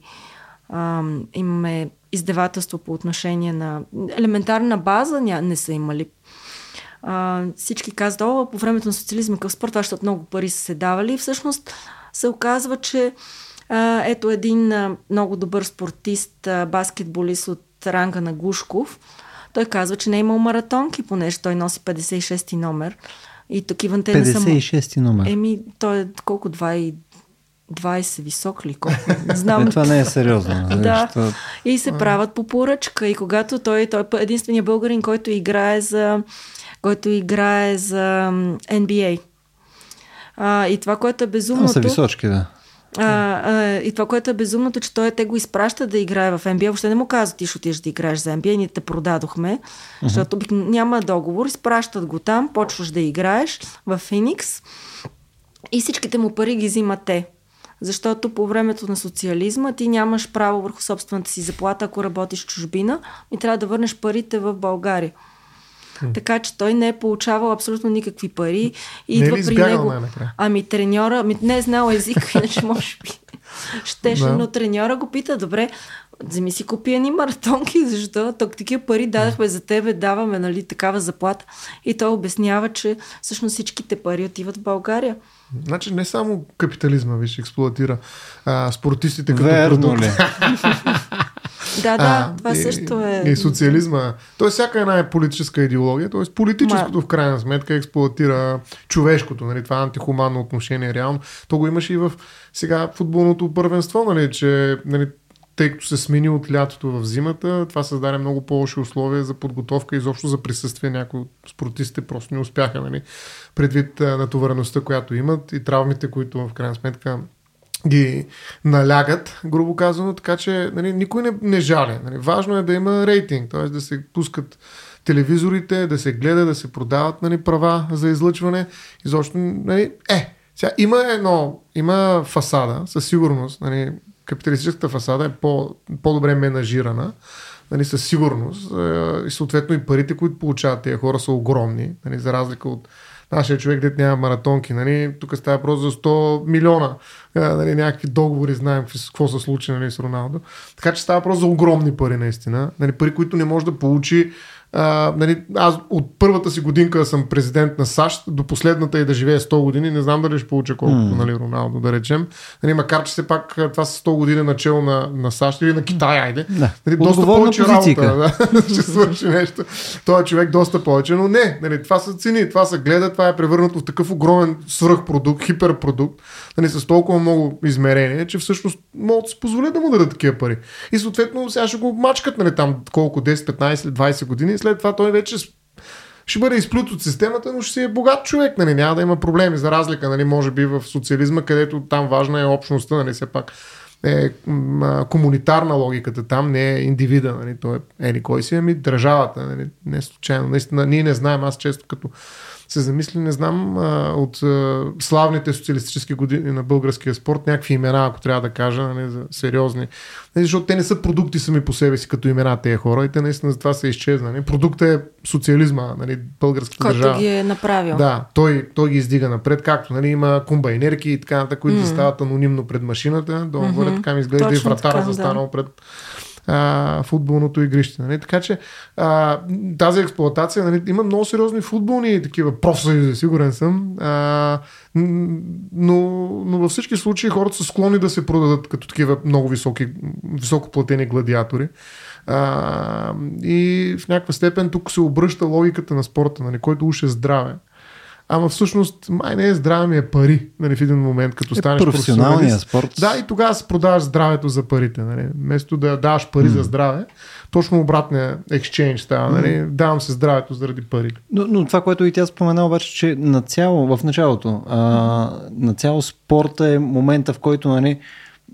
А, имаме издевателство по отношение на елементарна база, ня, не са имали. А, всички казват, о, по времето на социализма към спорта, защото много пари са се давали. Всъщност се оказва, че а, ето един а, много добър спортист, а, баскетболист от ранга на Гушков, той казва, че не е имал маратонки, понеже той носи 56-ти номер. И такива те не са... 56-ти номер. Еми, той е колко 2 20 висок ли? Колко? Не знам. Е, това не е сериозно. да. И се правят по поръчка. И когато той, той е единствения българин, който играе за, който играе за NBA. А, и това, което е безумното... са височки, да. А, а, и това, което е безумното, че той те го изпраща да играе в NBA. Въобще не му казва, ти ще отидеш да играеш за NBA, ние те продадохме, uh-huh. защото няма договор, изпращат го там, почваш да играеш в Феникс и всичките му пари ги взимат те. Защото по времето на социализма ти нямаш право върху собствената си заплата, ако работиш в чужбина и трябва да върнеш парите в България. Така че той не е получавал абсолютно никакви пари. И не е при него. Ами треньора, ами не е знал език, иначе може би щеше, да. но треньора го пита, добре, вземи си купи едни маратонки, защо? Тук такива пари дадахме за тебе, даваме нали, такава заплата. И той обяснява, че всъщност всичките пари отиват в България. Значи не само капитализма, виж, експлуатира а, спортистите като Верно продукт. ли? да, да, а, това и, също е. И социализма. Тоест, всяка една е политическа идеология, т.е. политическото Ма... в крайна сметка експлуатира човешкото, нали, това антихуманно отношение реално. То го имаше и в сега футболното първенство, нали, че нали, тъй като се смени от лятото в зимата, това създаде много по-лоши условия за подготовка и изобщо за присъствие. Някои от спортистите просто не успяха, нали? предвид натовареността, която имат и травмите, които в крайна сметка ги налягат, грубо казано, така че нали, никой не, не жали. Нали. Важно е да има рейтинг, т.е. да се пускат телевизорите, да се гледа, да се продават нали, права за излъчване. Изобщо, нали, е, сега има едно, има фасада, със сигурност, нали, капиталистическата фасада е по, по-добре менажирана, нали, със сигурност. Е, и съответно и парите, които получават тези хора са огромни, нали, за разлика от нашия човек, дет няма маратонки. Нали, тук става просто за 100 милиона. Е, нали, някакви договори, знаем какво се случи нали, с Роналдо. Така че става просто за огромни пари наистина. Нали, пари, които не може да получи а, нали, аз от първата си годинка съм президент на САЩ, до последната и да живее 100 години, не знам дали ще получа колкото mm. нали, Роналдо, да речем. Нали, макар, че все пак това са 100 години начало на, на САЩ или на Китай, айде. Да. Нали, доста повече позицика. работа. Да, ще свърши нещо. Той е човек доста повече, но не. Нали, това са цени, това са гледа, това е превърнато в такъв огромен свръхпродукт, хиперпродукт, нали, с толкова много измерения, че всъщност могат да си позволят да му дадат такива пари. И съответно сега ще го мачкат нали, там колко 10, 15, 20 години след това той вече ще бъде изплют от системата, но ще си е богат човек, нали, няма да има проблеми, за разлика, нали, може би в социализма, където там важна е общността, нали, все пак е комунитарна логиката там, не е индивида, нали, той е, е кой си, ами държавата, нали, не случайно, наистина, ние не знаем, аз често като се замисли, не знам, а, от а, славните социалистически години на българския спорт, някакви имена, ако трябва да кажа, нали, за сериозни. Нали, защото те не са продукти сами по себе си като имена тези хора и те наистина за това са изчезнали. Нали. Продукт е социализма, нали, българската Който държава. ги е направил. Да, той, той ги издига напред, както нали, има комбайнерки и така нататък, които mm. застават анонимно пред машината. Долу mm-hmm. така ми изглежда Точно и вратара застанал да. пред а, футболното игрище. Нали? Така че а, тази експлуатация, нали, има много сериозни футболни такива профсъюзи, сигурен съм. А, но, но във всички случаи хората са склонни да се продадат като такива много високи, високо платени гладиатори. А, и в някаква степен тук се обръща логиката на спорта, нали, който уж е здраве. Ама всъщност май не е здраве ми е пари, нали, в един момент, като е станеш професионалния спорт. Да, и тогава се продаваш здравето за парите. Нали. Вместо да даваш пари mm. за здраве, точно обратния екшенж става. Нали. Давам се здравето заради пари. Но, но това, което и тя спомена обаче, че на цяло, в началото, а, на цяло спорта е момента, в който нали,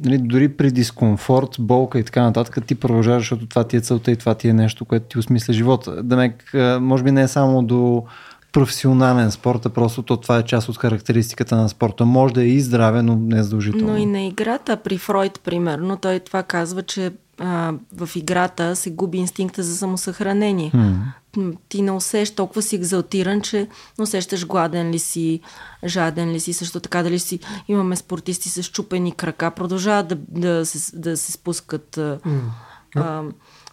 нали, дори при дискомфорт, болка и така нататък, ти продължаваш, защото това ти е целта и това ти е нещо, което ти осмисля живота. Демек, може би не е само до професионален спорт, а просто то, това е част от характеристиката на спорта. Може да е и здраве, но не е задължително. Но и на играта, при Фройд, примерно, той това казва, че а, в играта се губи инстинкта за самосъхранение. Hmm. Ти не усещаш толкова си екзалтиран, че не усещаш гладен ли си, жаден ли си, също така дали си имаме спортисти с чупени крака, продължават да, да, се, да се спускат а,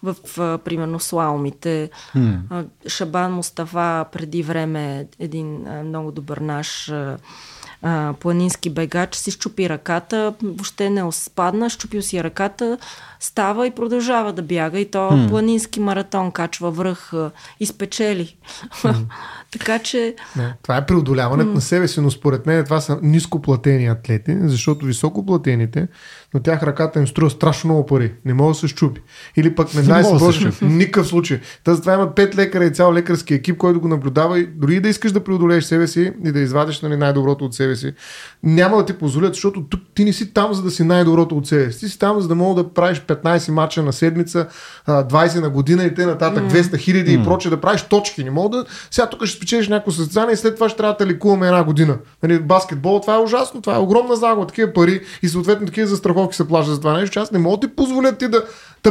в, а, примерно, слаумите. Mm. Шабан Мустафа преди време един а, много добър наш а, а, планински бегач си щупи ръката, въобще не спадна, щупил си ръката, става и продължава да бяга и то mm. планински маратон качва връх и спечели. Mm. така че... Не, това е преодоляването mm. на себе си, но според мен това са нископлатени атлети, защото високоплатените на тях ръката им струва страшно много пари. Не може да се щупи. Или пък не дай се Боже, никакъв случай. Та затова има пет лекара и цял лекарски екип, който го наблюдава и дори да искаш да преодолееш себе си и да извадиш нали, най-доброто от себе си, няма да ти позволят, защото тук ти не си там, за да си най-доброто от себе си. Ти си там, за да мога да правиш 15 мача на седмица, 20 на година и те нататък, 200 хиляди и проче, да правиш точки. Не мога да. Сега тук ще спечелиш някакво състезание и след това ще трябва да лекуваме една година. Нали, баскетбол, това е ужасно, това е огромна загуба, такива пари и съответно такива застраховки се плащат за това нещо, че аз не мога да ти позволя ти да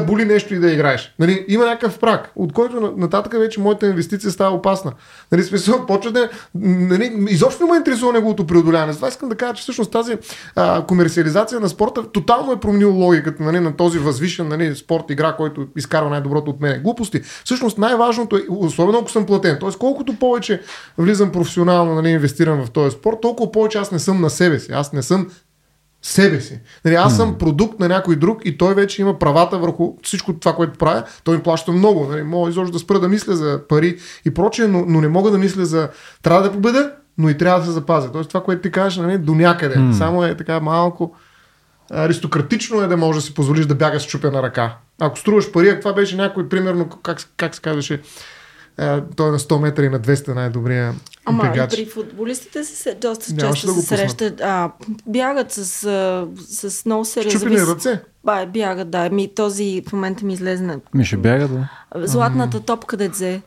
боли нещо и да играеш. Нали, има някакъв прак, от който нататък вече моята инвестиция става опасна. Нали, смисъл, почва да. Нали, изобщо не ме интересува неговото преодоляване. Затова искам да кажа, че всъщност тази а, комерциализация на спорта тотално е променил логиката нали, на този възвишен нали, спорт, игра, който изкарва най-доброто от мен. Глупости. Всъщност най-важното е, особено ако съм платен, т.е. колкото повече влизам професионално, нали, инвестирам в този спорт, толкова повече аз не съм на себе си. Аз не съм себе си. Нали, аз съм продукт на някой друг и той вече има правата върху всичко това, което правя. Той ми плаща много. Нали, мога изобщо да спра да мисля за пари и прочее, но, но не мога да мисля за трябва да победа, но и трябва да се запазя. Тоест това, което ти кажеш, нали, до някъде. Mm. Само е така малко аристократично е да можеш да си позволиш да бягаш с чупена ръка. Ако струваш пари, това беше някой, примерно, как, как се казваше, той е на 100 метра и на 200 най-добрия Ама бегач. при футболистите се, се доста Нямаше често да се срещат. А, бягат с, а, с много сериозни... Щупени ръце. Ба, бягат, да. Ми, този в момента ми излезна. Ми ще бяга, да. Златната топка да взе.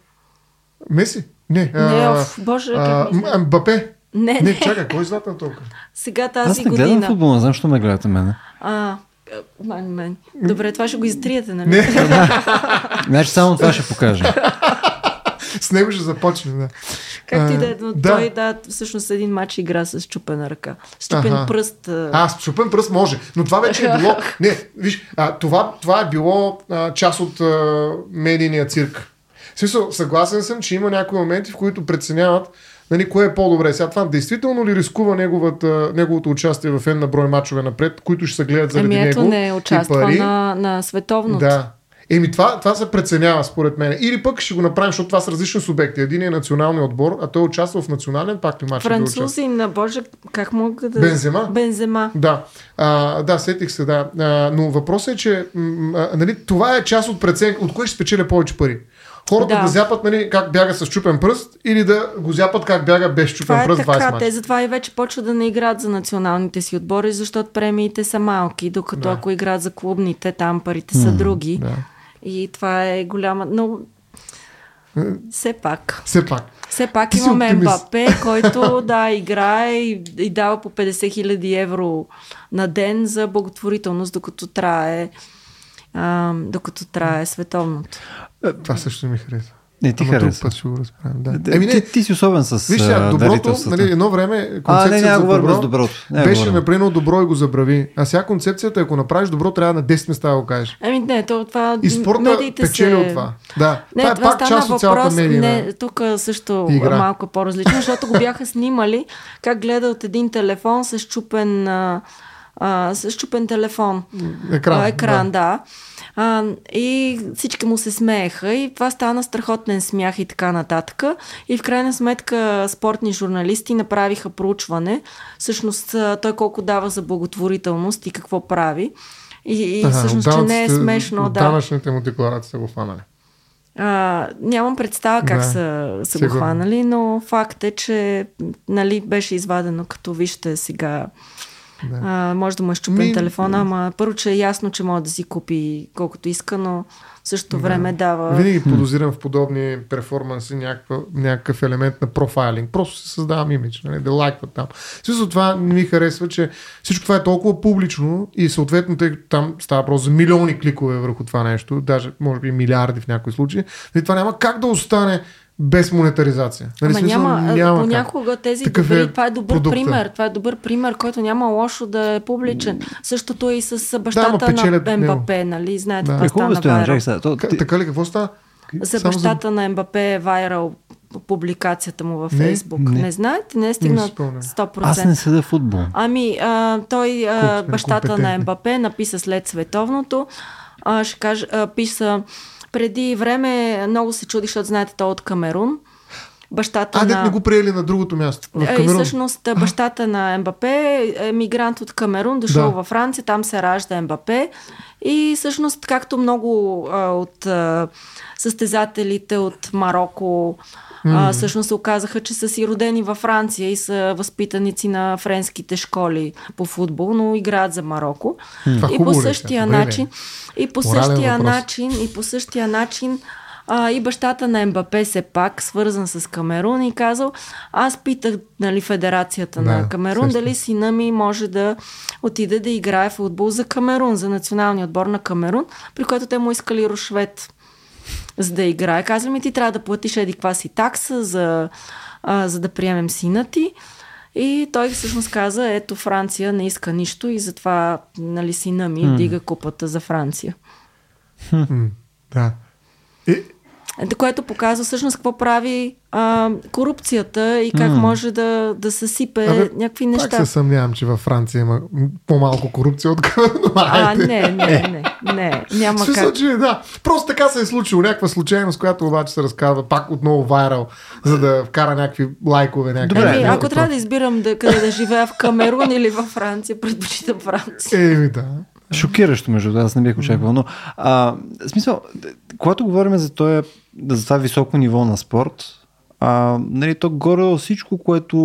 Меси? Не. Не, а, оф, боже, а, М- Мбапе. Не, не. Не, чакай, кой е златна топка? Сега Аз тази не гледам година. футбол, не знам, защо ме гледате мене. А, мен, мен. Добре, това ще го изтриете, нали? Не, Значи само това ще покажа. с него ще започнем, да. Както и да е, но да. той да, всъщност един матч игра с чупена ръка. С чупен Аха. пръст. а, А, с чупен пръст може, но това вече е било... Не, виж, а, това, това е било а, част от а, медийния цирк. В смисъл, съгласен съм, че има някои моменти, в които преценяват нали, кое е по-добре. Сега това действително ли рискува неговата, неговото участие в една брой мачове напред, които ще се гледат заради Ами ето него не и участва на, на световното. Да. Еми това, това се преценява според мен. Или пък ще го направим, защото това са различни субекти. Един е националния отбор, а той участва в национален пак ли да участва? Французи на Боже, как мога да... Бензема? Бензема. Да, а, да, сетих се, да. А, но въпросът е, че м, а, нали, това е част от преценка, от кое ще спечеля повече пари. Хората да, Да. зяпат нали, как бяга с чупен пръст или да го зяпат как бяга без чупен Това е пръст 20 така. Те затова и вече почват да не играят за националните си отбори, защото премиите са малки, докато Да. ако играят за клубните, там парите са други. Да. И това е голяма... Но все пак. Все пак. Все пак Ти имаме. Мбапе, който да играе и, и дава по 50 хиляди евро на ден за благотворителност, докато трае, а, докато трае световното. Това също ми харесва. Не ти Ама друг хареса. път ще го разправим. Да. Да, Еми не, ти, ти си особен с Виж а, доброто, нали, едно време А, не, концепцията няма за добро за доброто. Не, беше говорим. например добро и го забрави. А сега концепцията, ако направиш добро, трябва на 10 места да го кажеш. Ами не, то, това... И спорта печели се... от това. Да, Не, това е пак стана част от цялата въпрос, медийна. Не, тук също игра. малко по-различно, защото го бяха снимали как гледа от един телефон с чупен, а, а, с чупен телефон. Екран, А, екран, да. А, и всички му се смееха и това стана страхотен смях и така нататък. И в крайна сметка спортни журналисти направиха проучване, всъщност той колко дава за благотворителност и какво прави. И, и Ага, всъщност, че не е смешно. Да. Данъчните му декларации са го фанали. А, нямам представа как Да, са, са го хванали, но факт е, че нали, беше извадено като вижте сега. Да. А, може да му е щупен Ми- телефона, ама първо, че е ясно, че може да си купи колкото иска, но в същото време дава... Винаги подозирам в подобни перформанси някаква, някакъв елемент на профайлинг. Просто се създавам имидж, нали, да лайкват там. Смисъл това не ми харесва, че всичко това е толкова публично и съответно, тъй като там става просто за милиони кликове върху това нещо, даже може би милиарди в някои случаи, нали, това няма как да остане без монетаризация. Нали, Ама смисъл, няма, няма как. понякога тези Такъв добри, е това е добър продукта. пример, това е добър пример, който няма лошо да е публичен. Същото е и с бащата печелят на. МБП, нали, знаете, Да. това Е, стана Стоян, вайрал. чакай сега. То, ти, така ли, какво става? За Само бащата на МБП е вайрал публикацията му във Не, Фейсбук. не. Не, знаете, не е стигнал си спомням. 100%. аз не следа футбол. Ами, а, той, а, бащата на. МБП, написа след световното, а, ще кажа, а, писа, преди време много се чуди, защото знаете, той е от Камерун. Бащата А, на... не го приели на другото място. В Е, И Камерун. всъщност бащата на МБП е мигрант от Камерун, дошъл Да. във Франция, там се ражда МБП. И всъщност, както много а, от а, състезателите от Марокко, а, всъщност се оказаха, че са си родени във Франция и са възпитаници на френските школи по футбол, но играят за Марокко. Това И по същия? Добре начин, и по Морален същия въпрос. начин, и по същия начин а, и бащата на МБП се пак, свързан с Камерун и казал, аз питах нали, Федерацията Да, на Камерун, сещам. дали сина ми може да отиде да играе футбол за Камерун, за националния отбор на Камерун, при който те му искали рушвет за да играе. Казва ми, ти трябва да платиш еди каква си такса, за, а, за да приемем сина ти. И той всъщност каза, ето Франция не иска нищо и затова нали, сина ми дига купата за Франция. М, Да. Ето, което показва всъщност какво прави а, корупцията и как може да, да съсипе Абе, някакви Пак неща. се съмнявам, че във Франция има по-малко корупция от. А, не, не, не, не, няма смисъл, как. че да. Просто така се е случило. Някаква случайност, която обаче се разказва пак отново вайрал, за да вкара някакви лайкове. Някакви Добре, Еми, ако трябва да избирам да, къде да живея в Камерун или във Франция, предпочитам Франция. Еми да. Шокиращо, между аз не бих очаквал. Но, а, смисъл, когато говорим за, този, за това високо ниво на спорт, а, нали, то горе всичко, което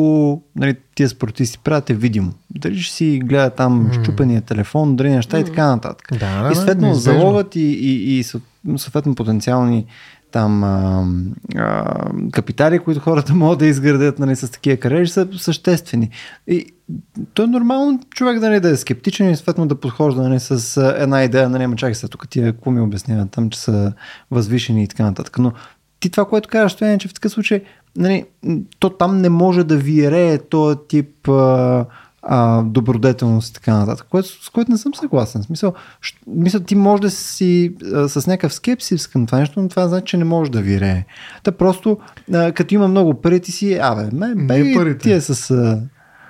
нали, тия спортисти правят е видимо. Дали ще си гледа там mm. щупения телефон, дали неща mm. и така нататък. Да, и съответно залогът и, и, и съответно потенциални там а, а, капитали, които хората могат да изградят нали, с такива кариери, са съществени. И то е нормално човек да, нали, да е скептичен и съответно да подхожда нали, с една идея, нали, ама чакай се, тук тия какво ми обясняват там, че са възвишени и така нататък. Но ти това, което това е, че в такъв случай нали, то там не може да виерее този тип а, а, добродетелност и така нататък, което, с което не съм съгласен. В смисъл, ш, мисля, ти може да си а, с някакъв скепсис към това нещо, но това значи, че не може да вирее. Та просто, а, като има много пари, ти си, абе, ме, бе, ти е с... А,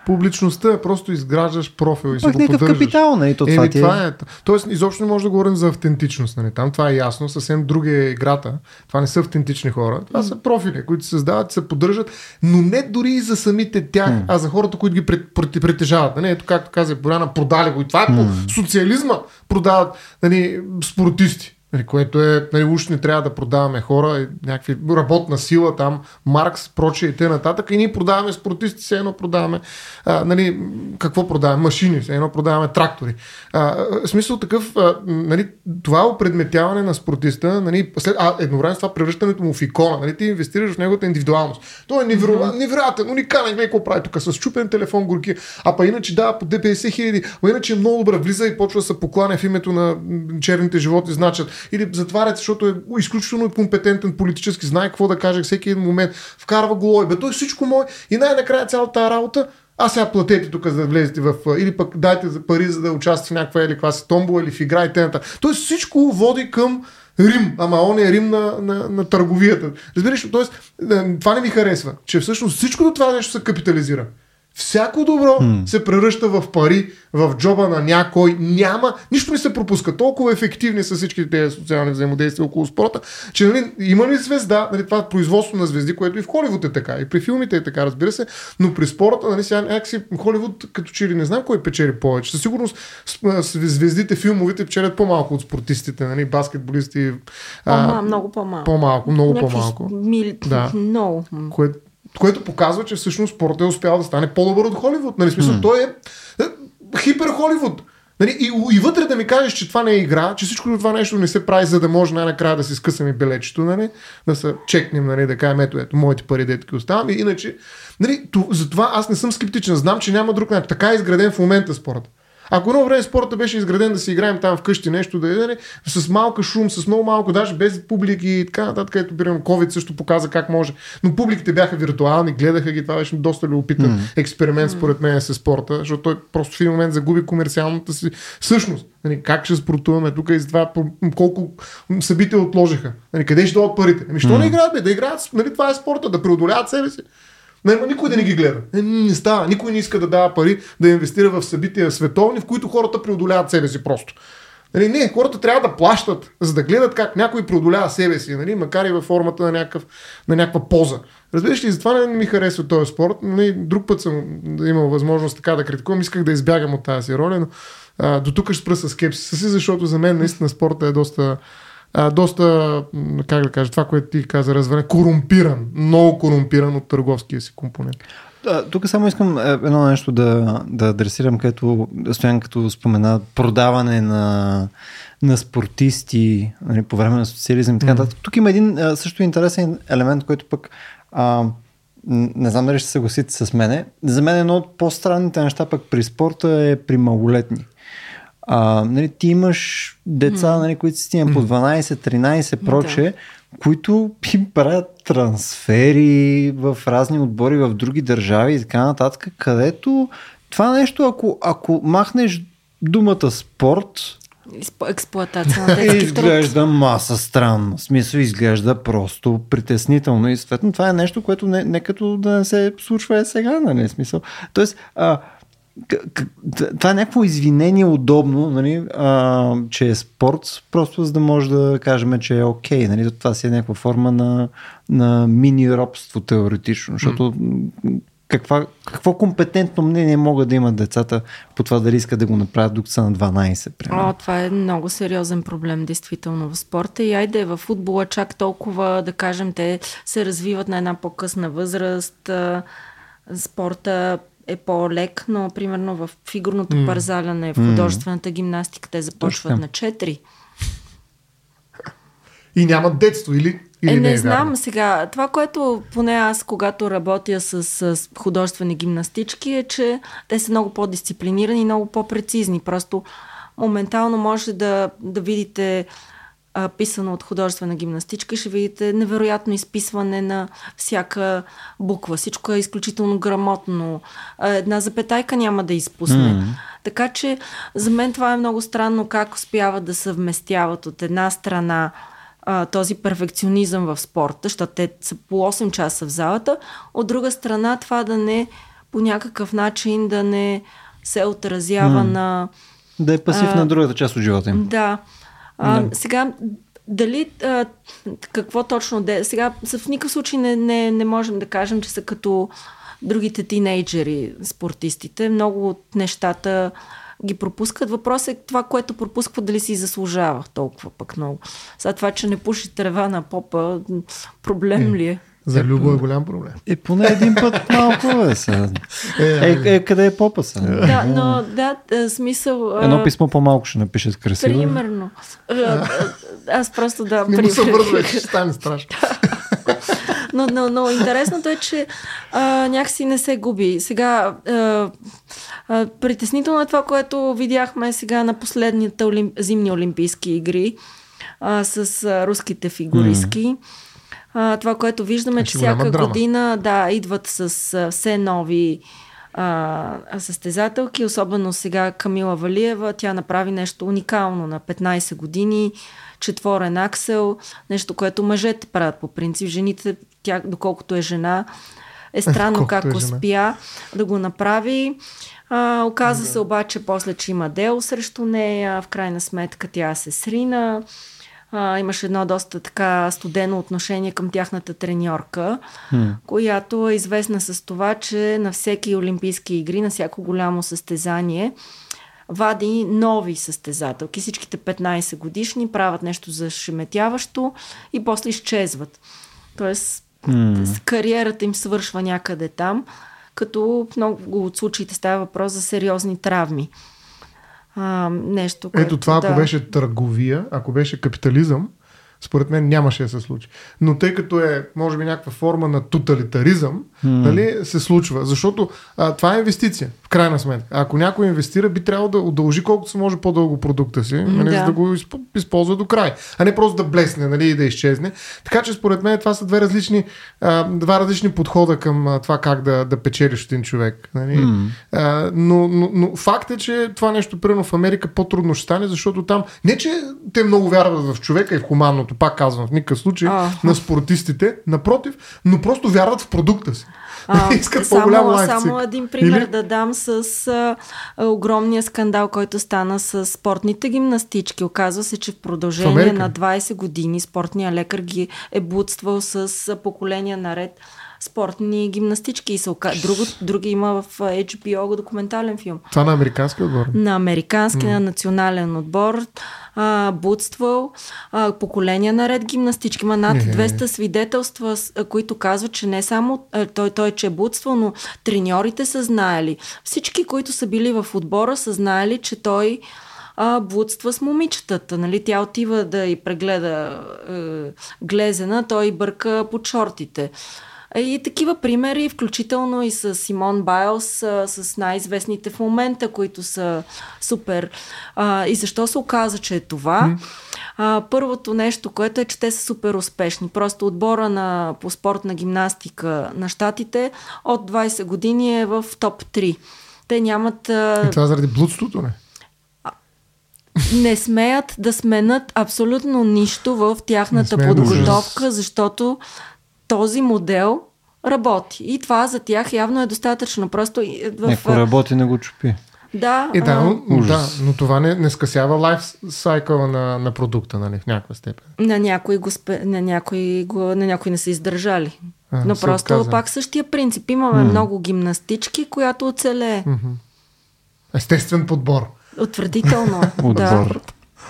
публичността е просто изграждаш профил и си го поддържаш. капитал, нали? То, това, е, това е. Тоест, изобщо не може да говорим за автентичност. Нали? Там това е ясно, съвсем друга е играта. Това не са автентични хора. Това са профили, които се създават, се поддържат, но не дори и за самите тях, mm. а за хората, които ги притежават. Нали? Ето, както каза Боряна, продали го. И това е mm. по социализма продават нали, спортисти. Нали, което е, нали, уж не трябва да продаваме хора, някакви работна сила там, Маркс, прочие и т.н. И ние продаваме спортисти, все едно продаваме, а, нали, какво продаваме? Машини, все едно продаваме трактори. А, смисъл такъв, а, нали, това опредметяване на спортиста, нали, след, а едновременно с това превръщането му в икона, нали, ти инвестираш в неговата индивидуалност. Той е невероятен, невероятен уникален, какво прави тук, с чупен телефон горки, а па иначе дава по 50 хиляди, а иначе е много добре, влиза и почва да се покланя в името на черните животи, значат или затварят, защото е изключително компетентен политически, знае какво да каже всеки един момент, вкарва го, бе, той всичко мое и най-накрая цялата работа а сега платете тук за да влезете в... Или пък дайте за пари, за да участвате в някаква или каква си томбола или в игра и т.н. Тоест всичко води към Рим, ама он е Рим на, на, на търговията. Разбираш, т.е. това не ми харесва, че всъщност всичко това нещо се капитализира. Всяко добро hmm. се превръща в пари, в джоба на някой. Няма, нищо не се пропуска. Толкова ефективни са всички тези социални взаимодействия около спорта, че нали, има ли звезда, нали, това производство на звезди, което и в Холивуд е така, и при филмите е така, разбира се, но при спорта, нали, сега някакси Холивуд, като че ли не знам кой печели повече. Със сигурност звездите, филмовите печелят по-малко от спортистите, нали, баскетболисти. По-мал, много по-малко. По-малко, много Някакви по-малко. Мили... Да. Много. Което което показва, че всъщност спортът е успял да стане по-добър от Холивуд. Нали, смисъл, mm. той е, е хипер Холивуд. Нали, и, и вътре да ми кажеш, че това не е игра, че всичко това нещо не се прави, за да може най-накрая да си скъсаме белечето, нали, да се чекнем, нали, да кажем, ето, ето, моите пари детки оставам. И иначе, нали, затова аз не съм скептичен. Знам, че няма друг начин. Така е изграден в момента спорта. Ако едно време спорта беше изграден да си играем там вкъщи нещо, да е с малка шум, с много малко, даже без публики и така нататък, където примерно COVID също показа как може. Но публиките бяха виртуални, гледаха ги, това беше доста любопитен mm. експеримент според мен с спорта, защото той просто в един момент загуби комерциалната си същност. Нали, как ще спортуваме тук и за това колко събития отложиха. Нали, къде ще дойдат парите? Ами, що mm. не играят? Да играят, нали, това е спорта, да преодоляват себе си. Няма никой да не ги гледа. Не, не става. Никой не иска да дава пари да инвестира в събития световни, в които хората преодоляват себе си просто. Нали, не, хората трябва да плащат, за да гледат как някой преодолява себе си, нали, макар и във формата на, някакъв, на някаква поза. Разбираш ли, затова не ми харесва този спорт. Нали, друг път съм имал възможност така да критикувам, исках да избягам от тази роля, но а, до тук ще спра с скепсиса си, защото за мен наистина спорта е доста а, доста, как да кажа, това, което ти каза, разване, корумпиран, много корумпиран от търговския си компонент. Тук само искам е, едно нещо да, да адресирам, където Стоян като спомена продаване на, на спортисти нали, по време на социализъм и така нататък. Mm. Тук има един също интересен елемент, който пък а, не знам дали ще съгласите с мене. За мен едно от по-странните неща пък при спорта е при малолетни. А, нали, ти имаш деца, нали, които си стигнат по 12, 13, проче, да. които им правят трансфери в разни отбори в други държави и така нататък, където това нещо, ако, ако махнеш думата спорт, експлуатация на детски Изглежда маса странно. В смисъл изглежда просто притеснително и съответно това е нещо, което не, не като да не се случва е сега, нали? Смисъл. Тоест, а, това е някакво извинение удобно, нали, а, че е спорт, просто за да може да кажем, че е окей. Нали, това си е някаква форма на, на мини робство теоретично, защото mm. каква, какво компетентно мнение могат да имат децата по това дали искат да го направят докато са на 12, примерно? О, това е много сериозен проблем, действително, в спорта. И айде в футбола чак толкова, да кажем, те се развиват на една по-късна възраст. Спорта е по-лек, но примерно в фигурното mm. парзаляне, в художествената гимнастика те започват Точно. на 4. И нямат детство, или? или е, не, не е знам вярно? сега. Това, което поне аз, когато работя с, с художествени гимнастички, е, че те са много по-дисциплинирани много по-прецизни. Просто моментално може да, да видите а, писано от художествена гимнастичка ще видите невероятно изписване на всяка буква. Всичко е изключително грамотно. А, една запетайка няма да изпусне. Mm. Така че за мен това е много странно как успяват да съвместяват от една страна а, този перфекционизъм в спорта, защото те са по 8 часа в залата, от друга страна това да не по някакъв начин да не се отразява mm. на... Да е пасив а, на другата част от живота им. Да. А, да. Сега, дали а, какво точно де... Сега в никакъв случай не, не, не можем да кажем, че са като другите тинейджери, спортистите. Много от нещата ги пропускат. Въпросът е това, което пропусква, дали си заслужава толкова пък много. Сега това, че не пуши трева на попа, проблем ли е? За Любо е голям проблем. Е, поне един път малко е сега. Е, е, е, къде е попа са? Да, но да, е, смисъл... Едно писмо по-малко ще напишеш красиво. Примерно. Аз просто да... Не му се вързва, че ще стане страшно. но, но, но интересното е, че а, някакси не се губи. Сега, а, а, притеснително е това, което видяхме сега на последните олимп... зимни олимпийски игри а, с а, руските фигуристки. Mm. А, това, което виждаме, че всяка година да, идват с а, все нови а, състезателки, особено сега Камила Валиева. Тя направи нещо уникално на 15 години, четворен аксел, нещо, което мъжете правят по принцип. Жените, тя, доколкото е жена, е странно Колкото как е успя да го направи. А, оказа да. се обаче после, че има дел срещу нея. В крайна сметка тя се срина а, имаше едно доста така студено отношение към тяхната треньорка, hmm. която е известна с това, че на всеки олимпийски игри, на всяко голямо състезание, вади нови състезателки. Всичките 15 годишни правят нещо зашеметяващо и после изчезват. Тоест, hmm. кариерата им свършва някъде там, като в много от случаите става въпрос за сериозни травми а, нещо. Което, Ето това, ако да... беше търговия, ако беше капитализъм, според мен нямаше да се случи. Но тъй като е, може би, някаква форма на тоталитаризъм, mm. нали, се случва. Защото а, това е инвестиция, крайна сметка. Ако някой инвестира, би трябвало да удължи колкото се може по-дълго продукта си, нали, да. за да го използва до край. А не просто да блесне нали, и да изчезне. Така че, според мен, това са две различни, а, два различни подхода към а, това как да, да печелиш един човек. Нали. Mm. А, но, но, но факт е, че това нещо, примерно в Америка, по-трудно ще стане, защото там не, че те много вярват в човека и в хуманното, пак казвам, в никакъв случай, uh-huh. на спортистите, напротив, но просто вярват в продукта си. А, Искат само, по-голям Само един пример Или? да дам с а, огромния скандал, който стана с спортните гимнастички. Оказва се, че в продължение на 20 години спортния лекар ги е будствал с поколения наред спортни гимнастички и се ока... Друго, други има в HBO документален филм. Това на американски отбор? На американски, mm. на национален отбор. А, будствал а, поколения наред гимнастички. Има над 200 свидетелства, които казват, че не само той, той че е будствал, но треньорите са знаели. Всички, които са били в отбора, са знаели, че той а, блудства с момичетата. Нали? Тя отива да й прегледа е, глезена, той бърка под шортите. И такива примери, включително и с Симон Байлс, с най-известните в момента, които са супер. А, и защо се оказа, че е това? А, първото нещо, което е, че те са супер успешни. Просто отбора на, по спортна гимнастика на щатите от 20 години е в топ 3. Те нямат... И това заради блудството, не? не смеят да сменят абсолютно нищо в тяхната подготовка, защото този модел работи. И това за тях явно е достатъчно. Просто в... Ако работи, не го чупи. Да, е, да, но, да, но това не, не скъсява лайф сайкъла на, на продукта, нали, в някаква степен. На някои, го, спе, на, някои го, на някои не са издържали. А, Но просто отказа. пак същия принцип. Имаме mm. много гимнастички, която оцелее. Mm-hmm. Естествен подбор. Отвратително. да.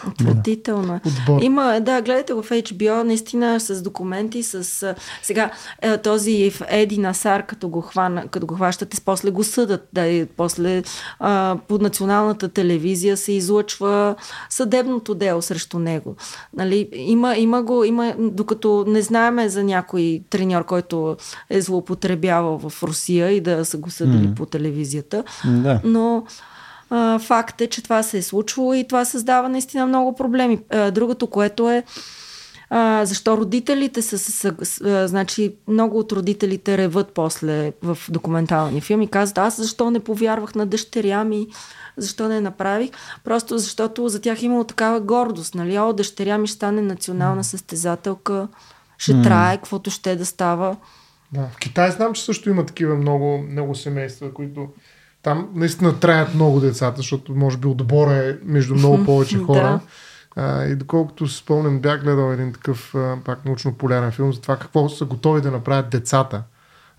Отвратително. Е. Отбор. Има, да, гледайте го в HBO, наистина с документи, с... Сега, е, този Еди Насар, като го, хвана, като го хващате, после го съдат. Да, и после а, по националната телевизия се излъчва съдебното дело срещу него. Нали, има, има го, има, докато не знаеме за някой треньор, който е злоупотребявал в Русия и да са го съдили mm. по телевизията. Да. Но а, факт е, че това се е случвало и това създава наистина много проблеми. А, другото, което е а, защо родителите са, са, са значи много от родителите реват после в документални филми, казват аз защо не повярвах на дъщеря ми, защо не направих, просто защото за тях имало такава гордост, нали, о, дъщеря ми ще стане национална състезателка, ще mm. трае, каквото ще да става. Да, в Китай знам, че също има такива много, много семейства, които там наистина траят много децата, защото може би отбора е между много повече хора. да. а, и доколкото си спомням, бях гледал един такъв а, пак научно-полярен филм за това какво са готови да направят децата,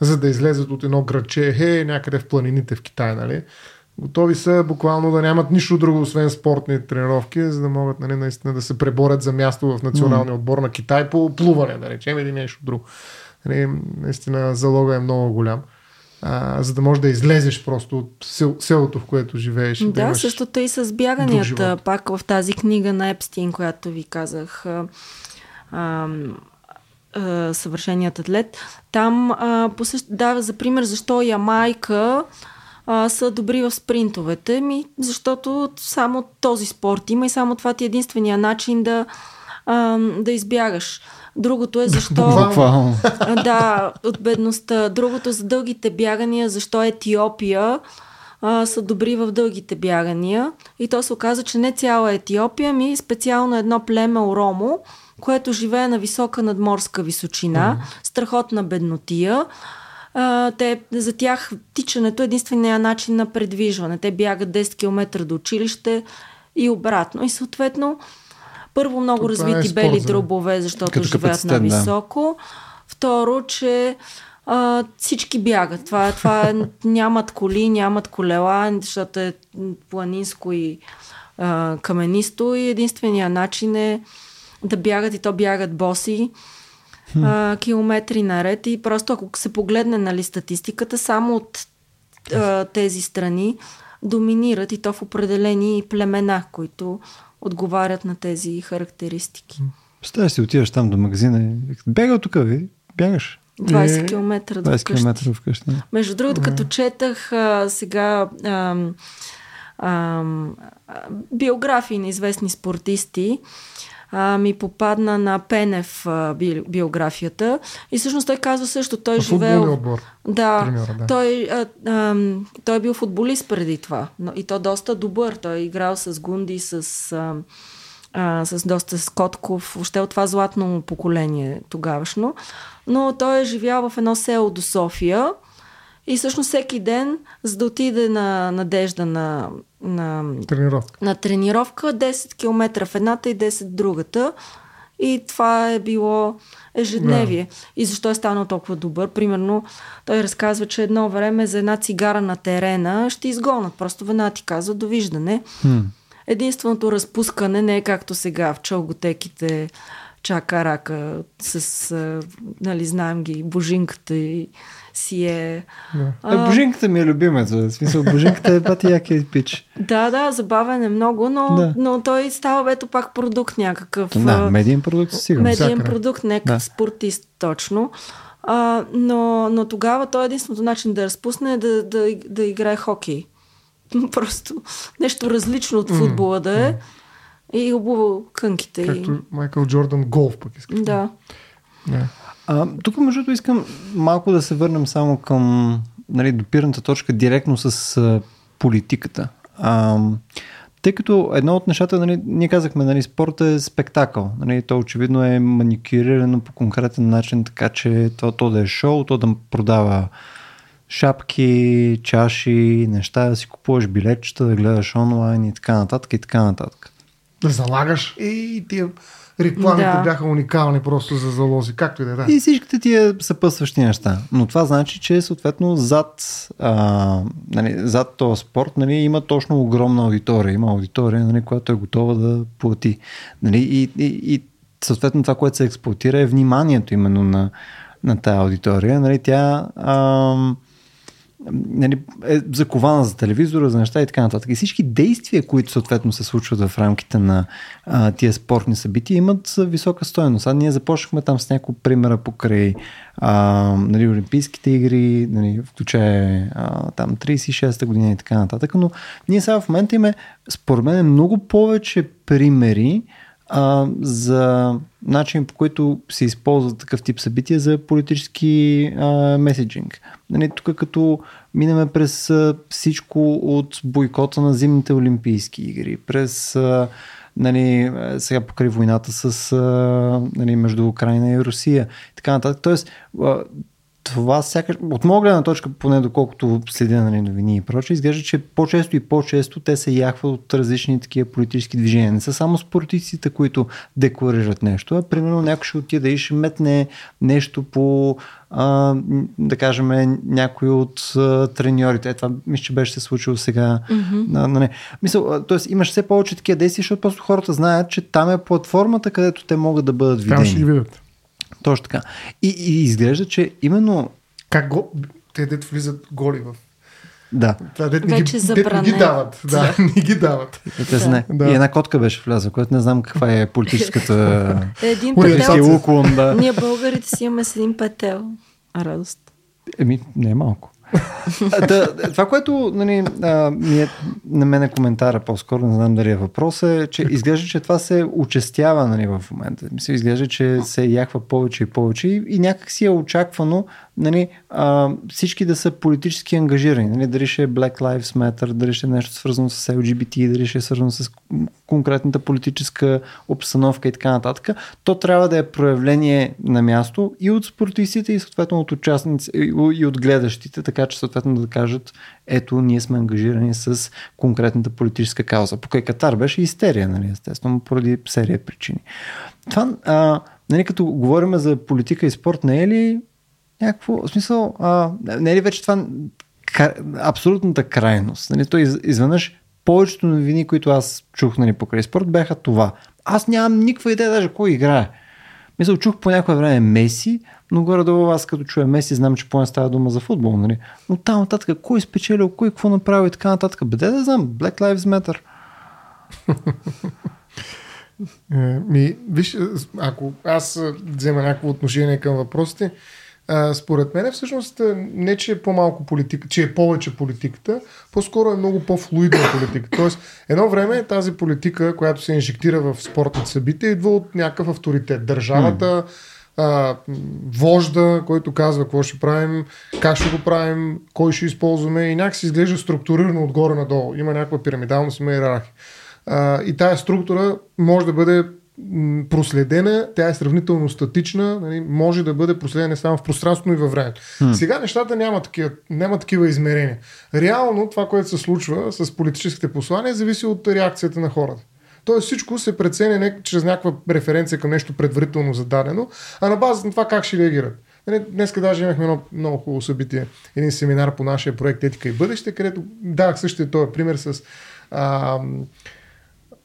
за да излезат от едно градче, хе, някъде в планините в Китай, нали? Готови са буквално да нямат нищо друго, освен спортни тренировки, за да могат нали, наистина да се преборят за място в националния отбор на Китай по плуване, да речем, или нещо друго. Нали, наистина залога е много голям а, за да можеш да излезеш просто от сел, селото, в което живееш. Да, да същото и с бяганията. Пак в тази книга на Епстин, която ви казах, а, а, а, съвършеният атлет, там а, посъщ... дава за пример защо Ямайка а, са добри в спринтовете. Ми, защото само този спорт има и само това ти е единствения начин да, а, да избягаш. Другото е защо... да, от бедността. Другото за дългите бягания, защо Етиопия а, са добри в дългите бягания. И то се оказа, че не цяла Етиопия, ми специално едно племе Оромо, което живее на висока надморска височина, страхотна беднотия. А, те, за тях тичането е единствения начин на предвижване. Те бягат 10 км до училище и обратно. И съответно първо много Това развити е бели дробове, защото живеят на високо. Да. Второ, че а, всички бягат. Това, това е, нямат коли, нямат колела, защото е планинско и а, каменисто и единствения начин е да бягат и то бягат боси а, километри наред и просто ако се погледне нали, статистиката, само от а, тези страни доминират и то в определени племена, които отговарят на тези характеристики. Представя си, отиваш там до магазина и бяга тук, ви, бягаш. 20 км до 20 км вкъщи. Между другото, като четах а, сега а, а, биографии на известни спортисти, а, ми попадна на Пенев а, би, биографията. И всъщност той казва също, той живеел... отбор. Да, Треньора, да. Той, а, а, той е бил футболист преди това. Но, и то доста добър. Той е играл с Гунди, с... А, а, с доста Скотков, въобще от това златно поколение тогавашно. Но той е живял в едно село до София и всъщност всеки ден, за да отиде на надежда на, на, тренировка. на тренировка, 10 км в едната и 10 в другата. И това е било ежедневие. Да. И защо е станал толкова добър? Примерно, той разказва, че едно време за една цигара на терена ще изгонат. Просто веднага ти казва довиждане. Хм. Единственото разпускане не е както сега в чалготеките чака рака с, нали, знаем ги, божинката и си е... Да. А, божинката ми е любимец. В смисъл, божинката е пати якия пич. Да, да, забавен е много, но, да. но той става ето пак продукт някакъв. Да, медиен продукт сигурно. Медиен продукт, някакъв да. спортист точно. А, но, но тогава той е единственото начин да разпусне е да, да, да играе хокей. Просто нещо различно от футбола да е. И обува кънките. Както и... Майкъл Джордан голф пък искаш. Да. Yeah. А, тук, между другото, искам малко да се върнем само към нали, допирната точка директно с а, политиката. А, тъй като едно от нещата, нали, ние казахме, нали, спорта е спектакъл. Нали, то очевидно е маникюрирано по конкретен начин, така че то, то да е шоу, то да продава шапки, чаши, неща, да си купуваш билетчета, да гледаш онлайн и така нататък и така нататък. Да залагаш и тия рекламите да. бяха уникални просто за залози, както и да е. Да. И всичките тия съпъсващи неща. Но това значи, че съответно зад, а, нали, зад този спорт нали, има точно огромна аудитория. Има аудитория, нали, която е готова да плати. Нали, и, и, и съответно това, което се експлуатира е вниманието именно на, на тази аудитория. Нали, тя а, нали, е закована за телевизора, за неща и така нататък. И всички действия, които съответно се случват в рамките на а, тия спортни събития, имат висока стоеност. А ние започнахме там с няколко примера покрай а, нали, Олимпийските игри, нали, включая там 36-та година и така нататък. Но ние сега в момента имаме, според мен, много повече примери, а, за начин по който се използва такъв тип събития за политически а, меседжинг. Нали, тук като минаме през а, всичко от бойкота на зимните олимпийски игри, през а, нали, сега покрай войната с, а, нали, между Украина и Русия така нататък. Тоест, а, това сякаш, от моя гледна точка, поне доколкото следя нали, новини и прочее, изглежда, че по-често и по-често те се яхват от различни такива политически движения. Не са само спортистите, които декларират нещо, а примерно някой ще отиде и ще метне нещо по а, да кажем, някой от а, треньорите. Е, това мисля, че беше се случило сега. Mm-hmm. А, не. Мисъл, т.е. имаш все повече такива действия, защото просто хората знаят, че там е платформата, където те могат да бъдат видени. Там ще ги видят. Точно така. И, и изглежда, че именно... Как го... Те дет влизат голи в да. Това дет не, ги, дет не ги дават. Да, не ги дават. Те да. не. Да. И една котка беше влязла, която не знам каква е политическата... един петел. Уклон, да. Ние българите си имаме с един петел. А радост. Еми, не е малко. Да, това, което нали, а, ми е, на мен е коментара по-скоро, не знам дали е въпрос, е, че изглежда, че това се участява нали, в момента. Мисля, изглежда, че се яхва повече и повече и, и някак си е очаквано нали, а, всички да са политически ангажирани. Нали, дали ще е Black Lives Matter, дали ще е нещо свързано с LGBT, дали ще е свързано с конкретната политическа обстановка и така нататък. То трябва да е проявление на място и от спортистите, и съответно от участници, и от гледащите, така че съответно да кажат, ето, ние сме ангажирани с конкретната политическа кауза. Покрай Катар беше истерия, нали, естествено, поради серия причини. Това, а, нали, като говорим за политика и спорт, не е ли някакво, в смисъл, а, не е ли вече това абсолютната крайност? Нали, из, изведнъж повечето новини, които аз чух нали, покрай спорт, бяха това. Аз нямам никаква идея даже кой играе. Мисля, чух по някое време Меси, но горе-долу аз като чуя Меси, знам, че поне става дума за футбол. Нали? Но там нататък, кой спечелил, кой какво направи и така нататък. Беде да знам, Black Lives Matter. Е, ми, виж, ако аз взема някакво отношение към въпросите, а, според мен всъщност не, че е по-малко политика, че е повече политиката, по-скоро е много по-флуидна политика. Тоест, едно време тази политика, която се инжектира в спортните събития, идва от някакъв авторитет. Държавата, а, вожда, който казва какво ще правим, как ще го правим, кой ще използваме и някакси изглежда структурирано отгоре надолу. Има някаква пирамидалност, има иерархия. А, и тая структура може да бъде проследена, тя е сравнително статична, нали, може да бъде проследена не само в пространството, но и във времето. Hmm. Сега нещата няма такива, няма такива измерения. Реално това, което се случва с политическите послания, зависи от реакцията на хората. Тоест всичко се преценя не чрез някаква референция към нещо предварително зададено, а на базата на това как ще реагират. Нали, днес даже имахме едно много хубаво събитие, един семинар по нашия проект Етика и бъдеще, където дах същия този пример с а,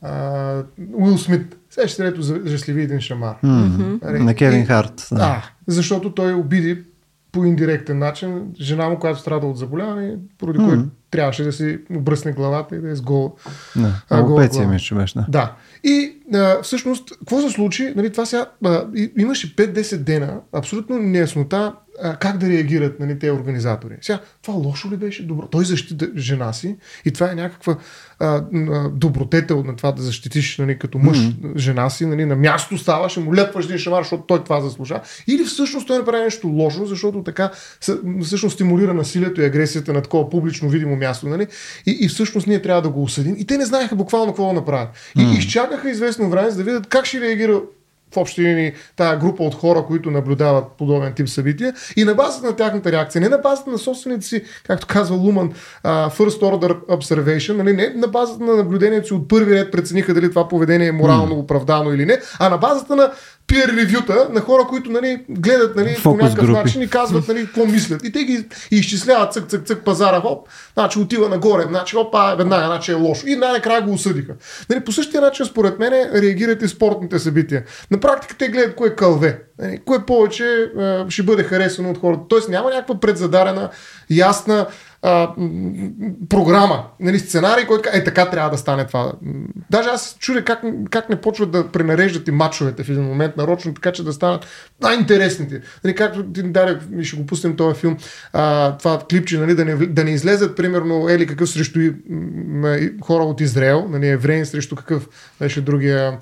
а, Уил Смит. Сещате ето за Жестливи един шамар. Mm-hmm. На Кевин Харт. Да. А, защото той обиди по индиректен начин жена му, която страда от заболяване, поради mm-hmm. което трябваше да си обръсне главата и да е с гол. Да, логопеция ми ще беше. Да. да. И а, всъщност, какво се случи? Нали, това сега, а, имаше 5-10 дена абсолютно неяснота а, как да реагират нали, тези организатори. Сега, това лошо ли беше? Добро. Той защита жена си и това е някаква а, добротетел на това да защитиш нали, като мъж mm-hmm. жена си, нали, на място ставаш, му лепваш един шамар, защото той това заслужава. Или всъщност той направи нещо лошо, защото така всъщност стимулира насилието и агресията на такова публично видимо място. Нали? И, и всъщност ние трябва да го осъдим. И те не знаеха буквално какво да направят. И mm-hmm. изчакаха известно време, за да видят как ще реагира в общи линии тази група от хора, които наблюдават подобен тип събития. И на базата на тяхната реакция, не на базата на собствените си, както казва Луман, first order observation, нали, не на базата на наблюдението си от първи ред прецениха дали това поведение е морално оправдано или не, а на базата на peer ревюта на хора, които нали, гледат нали, по някакъв групи. начин и казват нали, какво мислят. И те ги изчисляват цък, цък, цък пазара, хоп, значи отива нагоре, значи опа, веднага, значи е лошо. И най-накрая го осъдиха. Нали, по същия начин, според мен, реагират и спортните събития. На практика те гледат кое е кълве. Нали, кое повече ще бъде харесано от хората. Тоест няма някаква предзадарена, ясна а, програма, нали, сценарий, който е така трябва да стане това. Даже аз чудя как, как не почват да пренареждат и мачовете в един момент нарочно, така че да станат най-интересните. Нали, както ти даде, ще го пустим този филм, а, това клипче, нали, да, не, да не излезат, примерно, ели какъв срещу и, хора от Израел, нали, евреин срещу какъв беше другия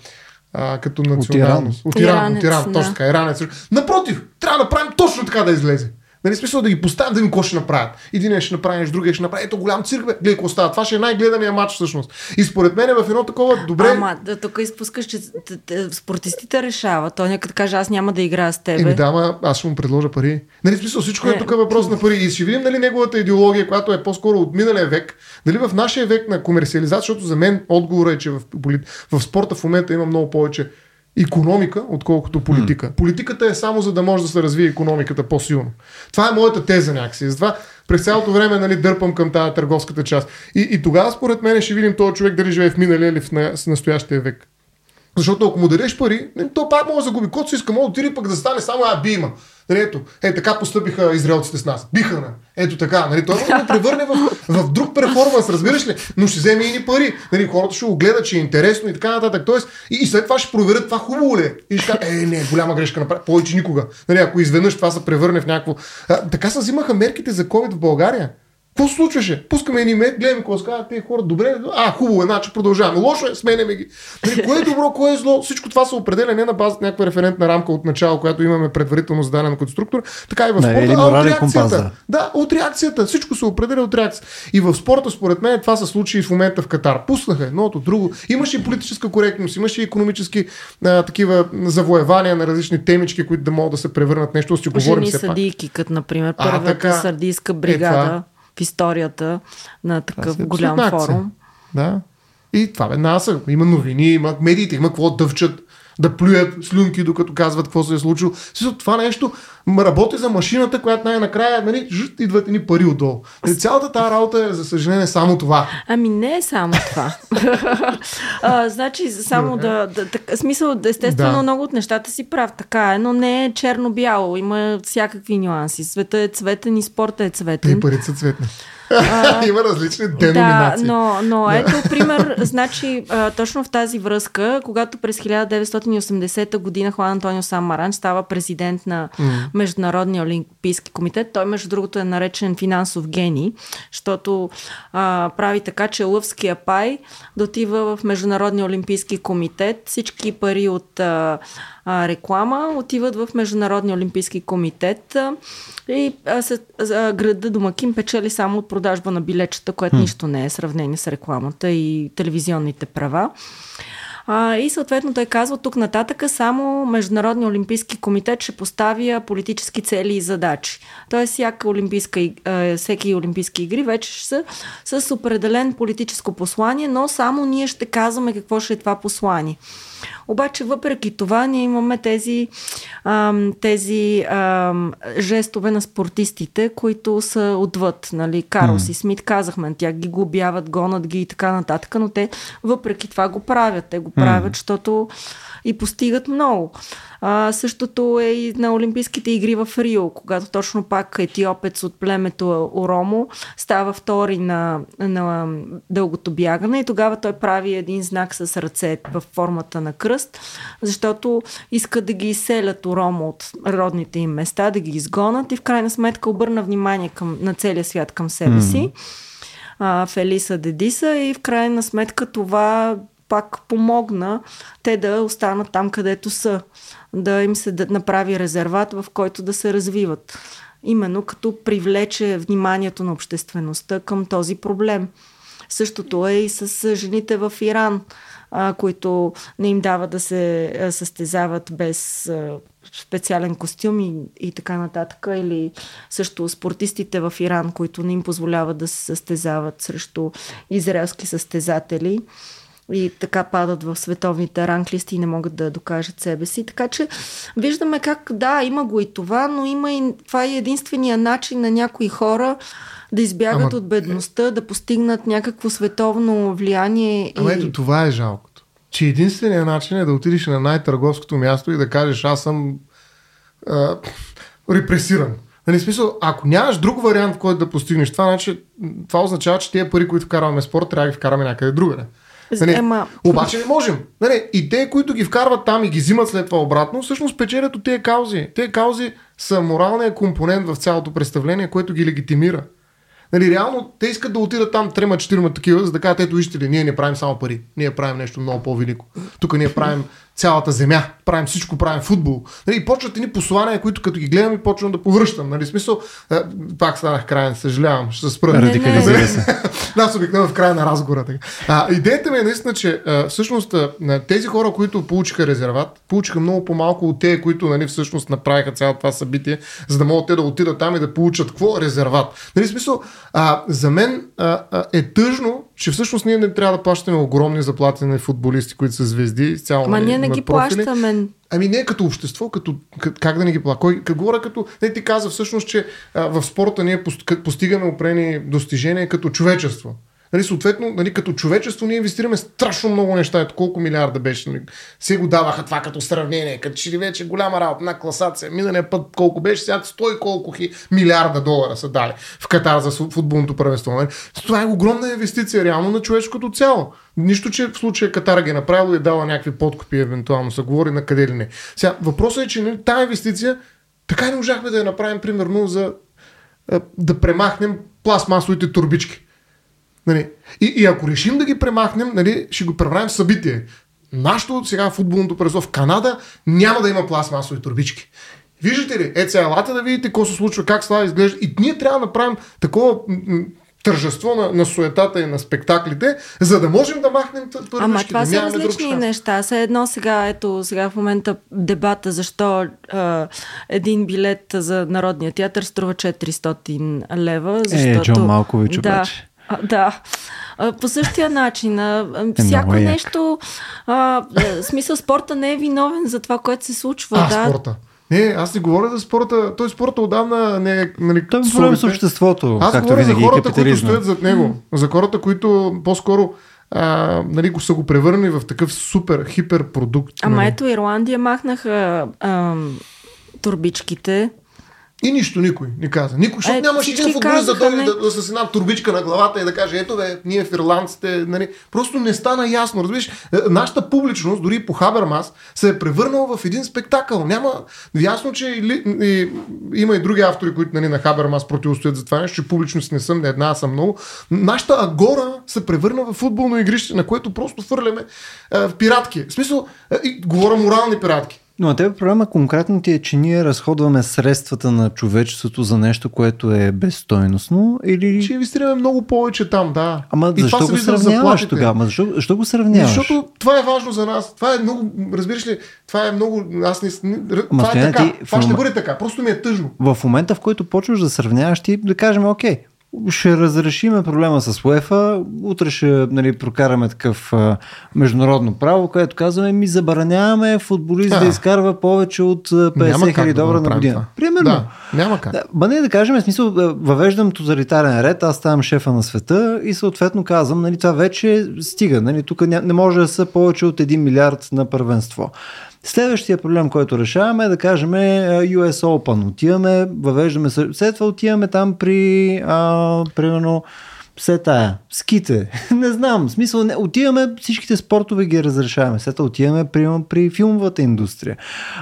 а, като националност. От Иран. От Иран, точно така, иранец. Напротив, трябва да направим точно така да излезе. Нали, смисъл да ги поставят да ми какво ще направят. Един ще направиш, другия ще направи. Ето голям цирк, бе. Гледай какво става. Това ще е най-гледания матч всъщност. И според мен в едно такова добре. Ама, да, тук изпускаш, че спортистите решават. Той някъде каже, аз няма да играя с теб. Еми да, ама аз ще му предложа пари. Нали, смисъл всичко е, е тук въпрос на пари. И ще видим нали, неговата идеология, която е по-скоро от миналия век. Дали в нашия век на комерциализация, защото за мен отговорът е, че в, в спорта в момента има много повече економика, отколкото политика. Mm. Политиката е само за да може да се развие економиката по-силно. Това е моята теза някакси. Затова през цялото време нали, дърпам към тази търговската част. И, и тогава, според мен, ще видим този човек дали живее в миналия или в настоящия век. Защото ако му дадеш пари, то пак може да загуби. Кото си иска, може да отиде пък да стане само а би има. Нали, ето, е, така постъпиха израелците с нас. Биха на. Ето така. Нали, той може да превърне в, в друг перформанс, разбираш ли? Но ще вземе и ни пари. Нали, хората ще го гледат, че е интересно и така нататък. Тоест, и, и след това ще проверят това хубаво ли е. И ще кажат, е, не, голяма грешка направи. Повече никога. Нали, ако изведнъж това се превърне в някакво. А, така се взимаха мерките за COVID в България. Какво случваше? Пускаме един мед, гледаме какво казват тези хора. Добре, а, хубаво е, значи продължаваме. Лошо е, сменяме ги. Нали, кое е добро, кое е зло? Всичко това се определя не на базата някаква референтна рамка от начало, която имаме предварително зададена като структура, така и в спорта, да, а от реакцията. Компас, да. да, от реакцията. Всичко се определя от реакцията. И в спорта, според мен, това се случи и в момента в Катар. Пуснаха едното, друго. Имаше и политическа коректност, имаше и економически а, такива завоевания на различни темички, които да могат да се превърнат нещо. Си говорим Жени съдийки, като например първата сардийска бригада. Е, в историята на такъв голям форум. Да. И това веднага са. Има новини, има медиите, има какво дъвчат да плюят слюнки, докато казват какво се е случило. Също това нещо работи за машината, която най-накрая нали, жут, идват ни пари отдолу. Нали, цялата тази работа е, за съжаление, само това. Ами не е само това. а, значи, само да, да, да, смисъл, естествено, да. много от нещата си прав, така е, но не е черно-бяло, има всякакви нюанси. Света е цветен и спорта е цветен. И парите са цветни. А, Има различни деноминации. Да, но, но ето пример, значи а, точно в тази връзка, когато през 1980 година Хуан Антонио Самаран става президент на. Международния олимпийски комитет, той между другото е наречен финансов гений, защото а, прави така, че лъвския пай да отива в Международния олимпийски комитет, всички пари от а, а, реклама отиват в Международния олимпийски комитет а, и а, се, а, града Домакин печели само от продажба на билечета, което hmm. нищо не е сравнение с рекламата и телевизионните права. А, и съответно той казва тук нататъка само Международния олимпийски комитет ще поставя политически цели и задачи. Тоест всяка олимпийска, всеки олимпийски игри вече ще са с определен политическо послание, но само ние ще казваме какво ще е това послание. Обаче, въпреки това, ние имаме тези, ам, тези ам, жестове на спортистите, които са отвъд. Нали? Карлс mm. и Смит казахме, тя ги глобяват, гонат ги и така нататък, но те въпреки това го правят. Те го правят, mm. защото и постигат много. А, същото е и на Олимпийските игри в Рио, когато точно пак етиопец от племето Оромо става втори на, на дългото бягане и тогава той прави един знак с ръце в формата на кръст, защото иска да ги изселят Оромо от родните им места, да ги изгонат и в крайна сметка обърна внимание към, на целия свят към себе си. Mm-hmm. Фелиса Дедиса и в крайна сметка това пак помогна те да останат там, където са. Да им се направи резерват, в който да се развиват. Именно като привлече вниманието на обществеността към този проблем. Същото е и с жените в Иран, които не им дава да се състезават без специален костюм и, и така нататък. Или също спортистите в Иран, които не им позволяват да се състезават срещу израелски състезатели и така падат в световните ранглисти и не могат да докажат себе си. Така че виждаме как, да, има го и това, но има и това е единствения начин на някои хора да избягат Ама... от бедността, да постигнат някакво световно влияние. Ама и... ето това е жалкото. Че единственият начин е да отидеш на най-търговското място и да кажеш аз съм а, репресиран. Нали, смисъл, ако нямаш друг вариант, който да постигнеш това, значи, това означава, че тия пари, които вкарваме спорт, трябва да ги вкараме някъде другаде. Нали, Ема... Обаче не можем. Нали, и те, които ги вкарват там и ги взимат след това обратно, всъщност печелят от тези каузи. Те каузи са моралният компонент в цялото представление, което ги легитимира. Нали, реално те искат да отидат там трема, четирима такива, за да кажат, ето вижте ли, ние не правим само пари, ние правим нещо много по-велико. Тук ние правим цялата земя, правим всичко, правим футбол. Нали, и почват едни послания, които като ги гледам и почвам да повръщам. Нали, смисъл, е, пак станах крайен, съжалявам, ще се спра. Радикализира се. Аз обикновено в края на разговора. Така. А, идеята ми е наистина, че а, всъщност а, тези хора, които получиха резерват, получиха много по-малко от тези, които нали, всъщност направиха цялото това събитие, за да могат те да отидат там и да получат какво? Резерват. Нали, смисъл, а, за мен а, а, е тъжно, че всъщност ние не трябва да плащаме огромни заплати на футболисти, които са звезди. Цяло, Ама ние не ги профили. плащаме. Ами не като общество, като, как да не ги плаща. Кой, говоря като... Не ти каза всъщност, че а, в спорта ние постигаме опрени достижения като човечество. Нали, съответно, нали, като човечество ние инвестираме страшно много неща. Ето колко милиарда беше. Нали. Се го даваха това като сравнение. Като че ли вече голяма работа на класация. Миналия път колко беше, сега 100 и колко хи милиарда долара са дали в Катар за футболното първенство. Нали. Това е огромна инвестиция реално на човешкото цяло. Нищо, че в случая Катар ги е направил и е дала някакви подкупи, евентуално се говори на къде ли не. Сега, въпросът е, че нали, тази инвестиция така не можахме да я направим, примерно, за да премахнем пластмасовите турбички. Нали? И, и ако решим да ги премахнем, нали, ще го преправим в събитие. Нашето сега футболното пресо в Канада няма да има пластмасови турбички. Виждате ли? Е, сега, елате да видите какво се случва, как става изглежда. И ние трябва да направим такова тържество на, на суетата и на спектаклите, за да можем да махнем първички. Ама това да са различни неща. Са едно сега, ето сега в момента дебата защо а, един билет за Народния театър струва 400 лева. Защото, е, Джон Малкович да, обаче. А, да. А, по същия начин. А, е, всяко е нещо. А, е, смисъл, спорта не е виновен за това, което се случва. А, да. спорта. Не, аз не говоря за спорта. Той спорта отдавна не е. Нали, Той е проблем с обществото. Аз както говоря винаги, за хората, които стоят зад него. За хората, които по-скоро а, нали, го са го превърнали в такъв супер, хипер продукт. Ама нали. ето Ирландия махнаха а, турбичките и нищо никой не каза. Никой, защото е, нямаше един футболист да дойде да, да, с една турбичка на главата и да каже, ето бе, ние в ирландците, нали, просто не стана ясно. Разбираш, е, нашата публичност, дори по Хабермас, се е превърнала в един спектакъл. Няма, ясно, че и, и, има и други автори, които нали, на Хабермас противостоят за това нещо, че публичност не съм, не една, а съм много. Нашата агора се превърна в футболно игрище, на което просто фърляме е, в пиратки. В смисъл, е, и, говоря морални пиратки. Но на тебе проблема конкретно ти е, че ние разходваме средствата на човечеството за нещо, което е безстойностно или... Ще инвестираме много повече там, да. Ама и защо го сравняваш тогава? Ама защо, защо го сравняваш? Защото това е важно за нас. Това е много, разбираш ли, това е много... Аз не... Ама това е така. Ти, това ще бъде така. Просто ми е тъжно. В момента, в който почваш да сравняваш, ти да кажем, окей, ще разрешиме проблема с УЕФА. Утре ще нали, прокараме такъв а, международно право, което казваме ми забраняваме футболист да, да изкарва повече от 50 хиляди долара на година. Това. Примерно. Да, няма как. Да, ба не да кажем, в смисъл, въвеждам тоталитарен ред, аз ставам шефа на света и съответно казвам, нали, това вече стига. Нали, тук не може да са повече от 1 милиард на първенство. Следващия проблем, който решаваме е да кажем US Open. Отиваме, въвеждаме, след това отиваме там при, а, примерно, все тая, ските, не знам, в смисъл, не, отиваме, всичките спортове ги разрешаваме, след това отиваме при, при филмовата индустрия.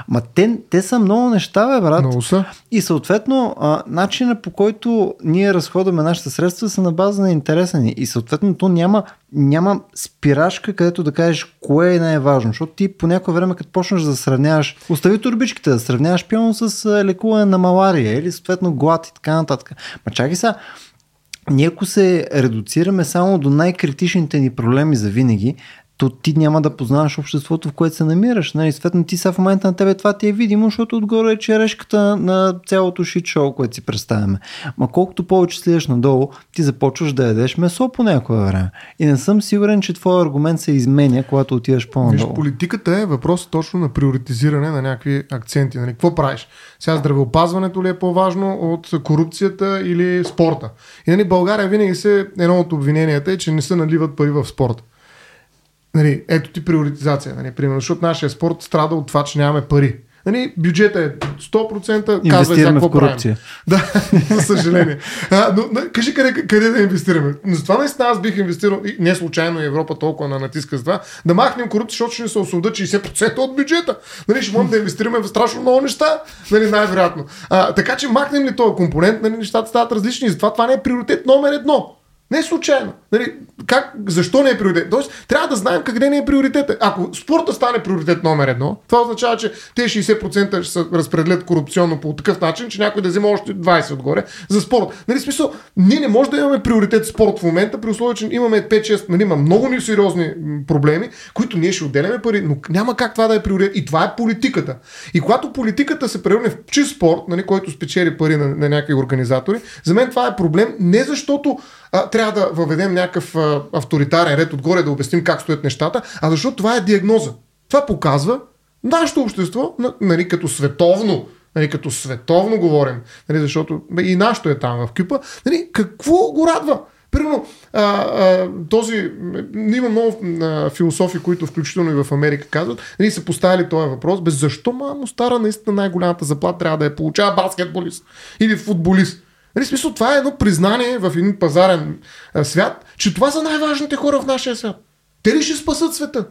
Ма те, те са много неща, бе, брат. Много са. И съответно, а, начина по който ние разходваме нашите средства са на база на интереса ни. И съответно, то няма, няма спирашка, където да кажеш кое е най-важно. Защото ти по някое време, като почнеш да сравняваш, остави турбичките, да сравняваш пилно с лекуване на малария или съответно глад и така нататък. Ма чакай сега, ние ако се редуцираме само до най-критичните ни проблеми за винаги, то ти няма да познаваш обществото, в което се намираш. Нали, съответно, ти сега в момента на тебе това ти е видимо, защото отгоре е черешката на цялото шит шоу, което си представяме. Ма колкото повече слизаш надолу, ти започваш да ядеш месо по някое време. И не съм сигурен, че твой аргумент се изменя, когато отиваш по-надолу. Виж, политиката е въпрос точно на приоритизиране на някакви акценти. Нали? Какво правиш? Сега здравеопазването ли е по-важно от корупцията или спорта? И нали, България винаги се, едно от обвиненията е, че не се наливат пари в спорта. Нали, ето ти приоритизация, нали, примерно, защото нашия спорт страда от това, че нямаме пари. Нали, бюджета е 100%, казва за какво правим. Да, за съжаление. А, но, но, кажи къде, къде да инвестираме. Но за това наистина аз бих инвестирал, и не случайно Европа толкова на натиска за това, да махнем корупция, защото ще ни се освободят 60% от бюджета. Нали, ще можем да инвестираме в страшно много неща, нали, най-вероятно. А, така че махнем ли този компонент, нали, нещата стават различни. Затова това не е приоритет номер едно. Не случайно. Нали, как, защо не е приоритет? Тоест, трябва да знаем къде не е приоритет. Ако спорта стане приоритет номер едно, това означава, че те 60% ще се разпределят корупционно по такъв начин, че някой да взема още 20 отгоре за спорт. Нали, смисъл, ние не можем да имаме приоритет спорт в момента, при условие, че имаме 5-6, нали, има много ни сериозни проблеми, които ние ще отделяме пари, но няма как това да е приоритет. И това е политиката. И когато политиката се превърне в чист спорт, нали, който спечели пари на, на някакви организатори, за мен това е проблем не защото а, трябва да въведем някакъв авторитарен ред отгоре да обясним как стоят нещата, а защото това е диагноза. Това показва нашето общество, нали, като световно, нали, като световно говорим, нали, защото бе, и нашето е там в кюпа, нали, какво го радва? Примерно, а, а, този, има много а, философи, които включително и в Америка казват, нали, са поставили този въпрос, без защо мамо стара наистина най-голямата заплата трябва да я получава баскетболист или футболист? Нали, смисъл, това е едно признание в един пазарен а, свят, че това са най-важните хора в нашия свят. Те ли ще спасат света?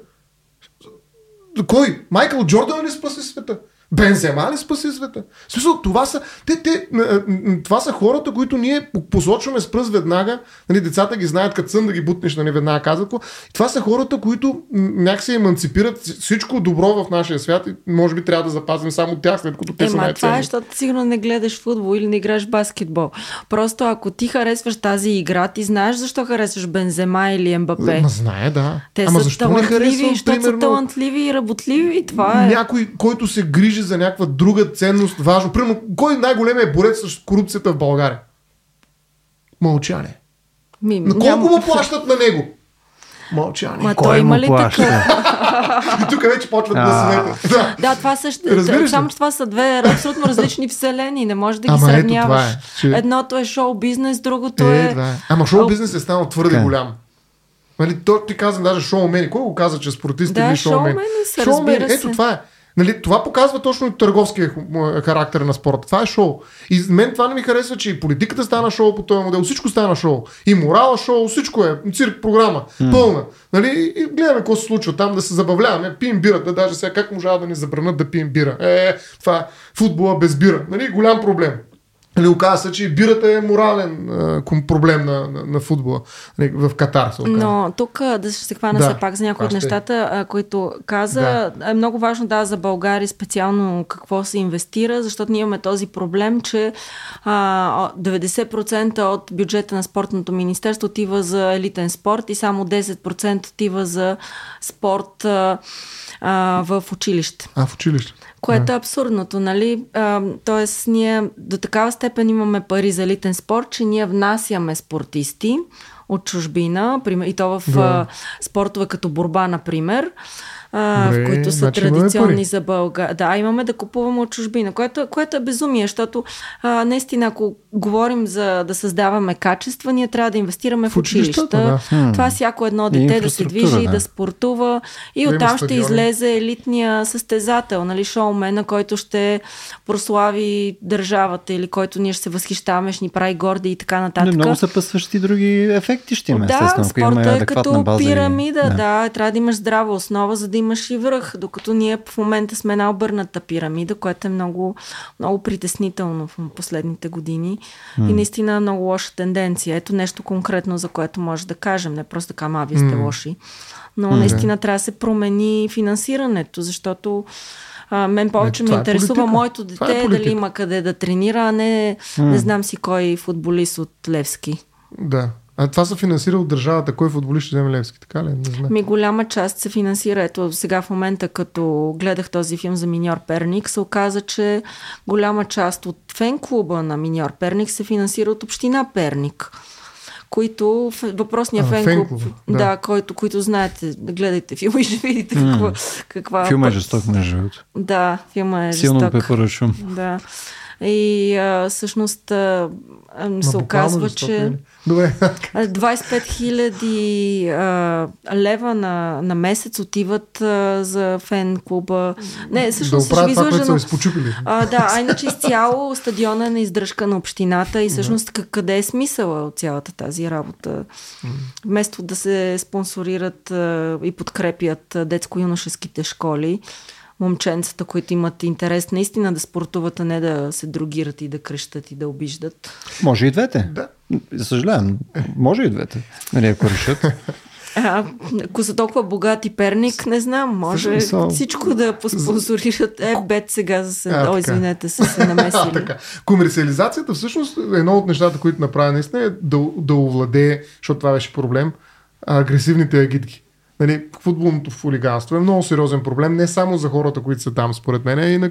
Кой? Майкъл Джордан ли спаси света? Бензема ли спаси света? В смисъл, това са, те, те, това са хората, които ние посочваме с пръст веднага. Нали, децата ги знаят, като сън да ги бутнеш, нали, веднага казват. Това са хората, които някак се еманципират всичко добро в нашия свят и може би трябва да запазим само тях, след като те Ема, са най Това е, защото сигурно не гледаш футбол или не играеш баскетбол. Просто ако ти харесваш тази игра, ти знаеш защо харесваш Бензема или МБП. Ма знае, да. Те Ама са защо талантливи, не харесвам, защото примерно, са талантливи и работливи и това е. някой, който се грижи за някаква друга ценност, важно. Примерно, кой най-големият борец с корупцията в България? Мълчане. Ми, На колко му плащат на него? Мълчане. Ма Кой той има ли такъв? И тук вече почват А. гласовете. Да. Да, това също. Разбираш? Само, че това са две абсолютно различни вселени. Не можеш да ги Ама ето сравняваш. това е, че- Едното е шоу бизнес, другото Е, е. е. Ама шоу бизнес е станал твърде Така е. голям. Нали, то, ти каза даже шоумени. Кой го каза, че спортисти Да, шоумени? шоумени са, Шоумени. разбира Ето се. това е. Нали, това показва точно търговския ху- характер на спорта. Това е шоу. И мен това не ми харесва, че и политиката стана шоу по този модел. Всичко стана шоу. И морала шоу, всичко е. Цирк програма. Пълна. Нали, и гледаме какво се случва там, да се забавляваме. Пием бирата. Даже сега как можа да ни забранят да пием бира? Е, това е футбола без бира. Нали, голям проблем. Нали, оказа се, че бирата е морален а, проблем на, на, на футбола. Нали, в Катар се оказа. Но тук да ще се хвана Да, все пак за някои от нещата, а, които каза. Е много важно да за България специално какво се инвестира, защото ние имаме този проблем, че а, 90% от бюджета на спортното министерство отива за елитен спорт и само 10% отива за спорт а, а, в училище. А, в училище. Което е абсурдното, нали? А, тоест, ние до такава степен имаме пари за елитен спорт, че ние внасяме спортисти от чужбина, и то в Да. спортове като борба, например, а, Добре, в които са значи традиционни за България. Да, имаме да купуваме от чужбина, което, което е безумие, защото а, наистина, ако говорим за да създаваме качества, ние трябва да инвестираме в, В училища. да. Това всяко едно И дете да се движи, да. да спортува и Да оттам ще излезе елитния състезател, нали, шоумена, който ще прослави държавата или който ние ще се възхищаваме, ще ни прави горди и така нататък. много съпътстващи други ефекти ще има, да, естествено, ако имаме спорта е като база. и- пирамида, да. да, трябва да имаш здрава основа, за да имаш и връх, докато ние в момента сме една обърната пирамида, което е много, много притеснително в последните години и наистина много лоша тенденция. Ето нещо конкретно, за което може да кажем, не просто така, ама вие сте М. лоши, но наистина трябва да се промени финансирането, защото а, мен повече това ме е интересува политика. моето е дете, политика. дали има къде да тренира, а не, не знам си кой футболист от Левски. Да. А това се финансира от държавата. Кой футболист ще вземе Левски, така ли? Не знам. Ми голяма част се финансира. Ето сега в момента, като гледах този филм за Миньор Перник, се оказа, че голяма част от фен клуба на Миньор Перник се финансира от община Перник които въпросния а, фен клуб, да, да който, които знаете, да гледайте филма и ще видите mm. каква, каква... Филма е жесток, между другото. Да, филма е Силно жесток. Силно препоръчвам. Да. И а, всъщност а, се оказва, че Добре. 25 хиляди лева на, на месец отиват а, за фен клуба. Не, всъщност да ще ви излъжа. А, да, а иначе изцяло стадиона е на издръжка на общината и всъщност да. къде е смисъла от цялата тази работа? Вместо да се спонсорират а, и подкрепят детско-юношеските школи, момченцата, които имат интерес наистина да спортуват, а не да се другират и да крещат и да обиждат. Може и двете. Да. Съжалявам. Може и двете. Нали, ако решат. А, ако са толкова богати перник, не знам, може Също, всичко да поспонсорират. Е, бед сега за се... А, О, извинете, са се намесили. А, така. Комерциализацията всъщност е едно от нещата, които направи наистина е да, да овладее, защото това беше проблем, агресивните агитки. Нали, футболното хулиганство е много сериозен проблем, не само за хората, които са там, според мен, а и на,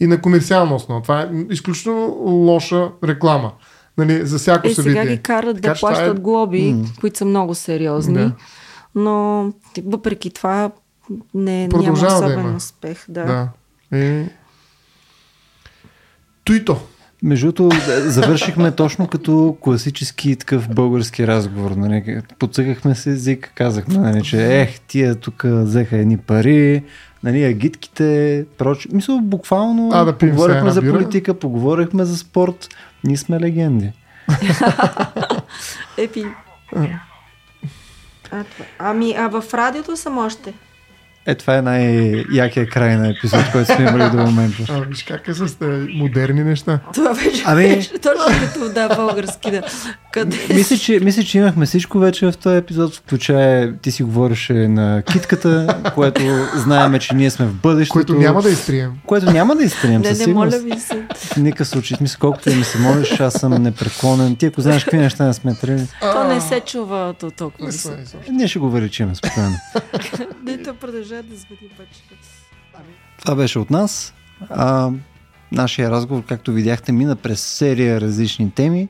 и на комерциална основа. Това е изключително лоша реклама. Нали, за всяко е, събитие. сега ги карат така, да плащат е... глоби, mm. които са много сериозни, да. но въпреки това не, няма особен да успех. Да. да. И... Туито. Между другото, завършихме точно като класически такъв български разговор. Нали? Подсъкахме се език, казахме, нали, че ех, тия тук взеха едни пари, нали, агитките, прочи. Мисля, буквално а, да поговорихме за политика, поговорихме за спорт. Ние сме легенди. Епи. А, ами, а в радиото съм още. Е, това е най-якия край на епизод, който сме имали до момента. А, виж как е с модерни неща. Това беше, ами... беше точно като да, български. Да. Къде мисля, че, мисля, че имахме всичко вече в този епизод, включая ти си говореше на китката, което знаеме, че ние сме в бъдещето. Което няма да изтрием. Което няма да изтрием. Не, не, моля ви се. В никакъв случай, смисъл, колкото и ми се молиш, аз съм непреклонен. Ти ако знаеш какви неща не сме трили. То не се чува от толкова. Ние ще го увеличим спокойно. Не, то продължава да звъни Това беше от нас. А, нашия разговор, както видяхте, мина през серия различни теми.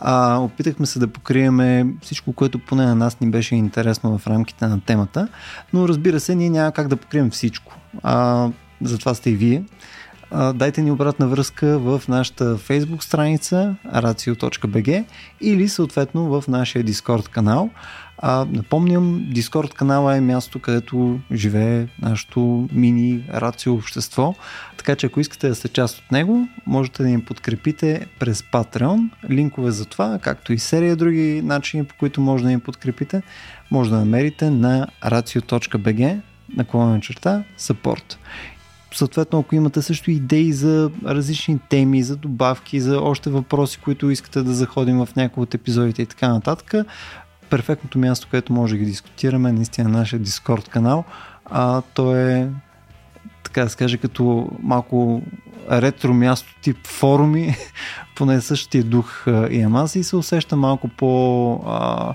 А, опитахме се да покриеме всичко, което поне на нас ни беше интересно в рамките на темата, но разбира се, ние няма как да покрием всичко. А, затова сте и вие. А, дайте ни обратна връзка в нашата Facebook страница racio.bg или съответно в нашия Discord канал. А, напомням, Discord канала е място, където живее нашето мини рацио общество, така че ако искате да сте част от него, можете да ни подкрепите през Patreon. Линкове за това, както и серия други начини, по които може да ни подкрепите, може да намерите на racio.bg наклонена черта support. Съответно, ако имате също идеи за различни теми, за добавки, за още въпроси, които искате да заходим в някои от епизодите и така нататък, перфектното място, където може да ги дискутираме, наистина нашия Discord канал. А, то е, така да се каже, като малко ретро място тип форуми, поне същия дух имам аз и се усеща малко по... А,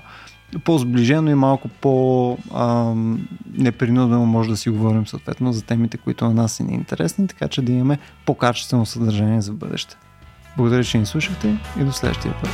по-сближено и малко по-непринудено може да си говорим съответно за темите, които на нас са ни интересни, така че да имаме по-качествено съдържание за бъдеще. Благодаря, че ни слушахте и до следващия път.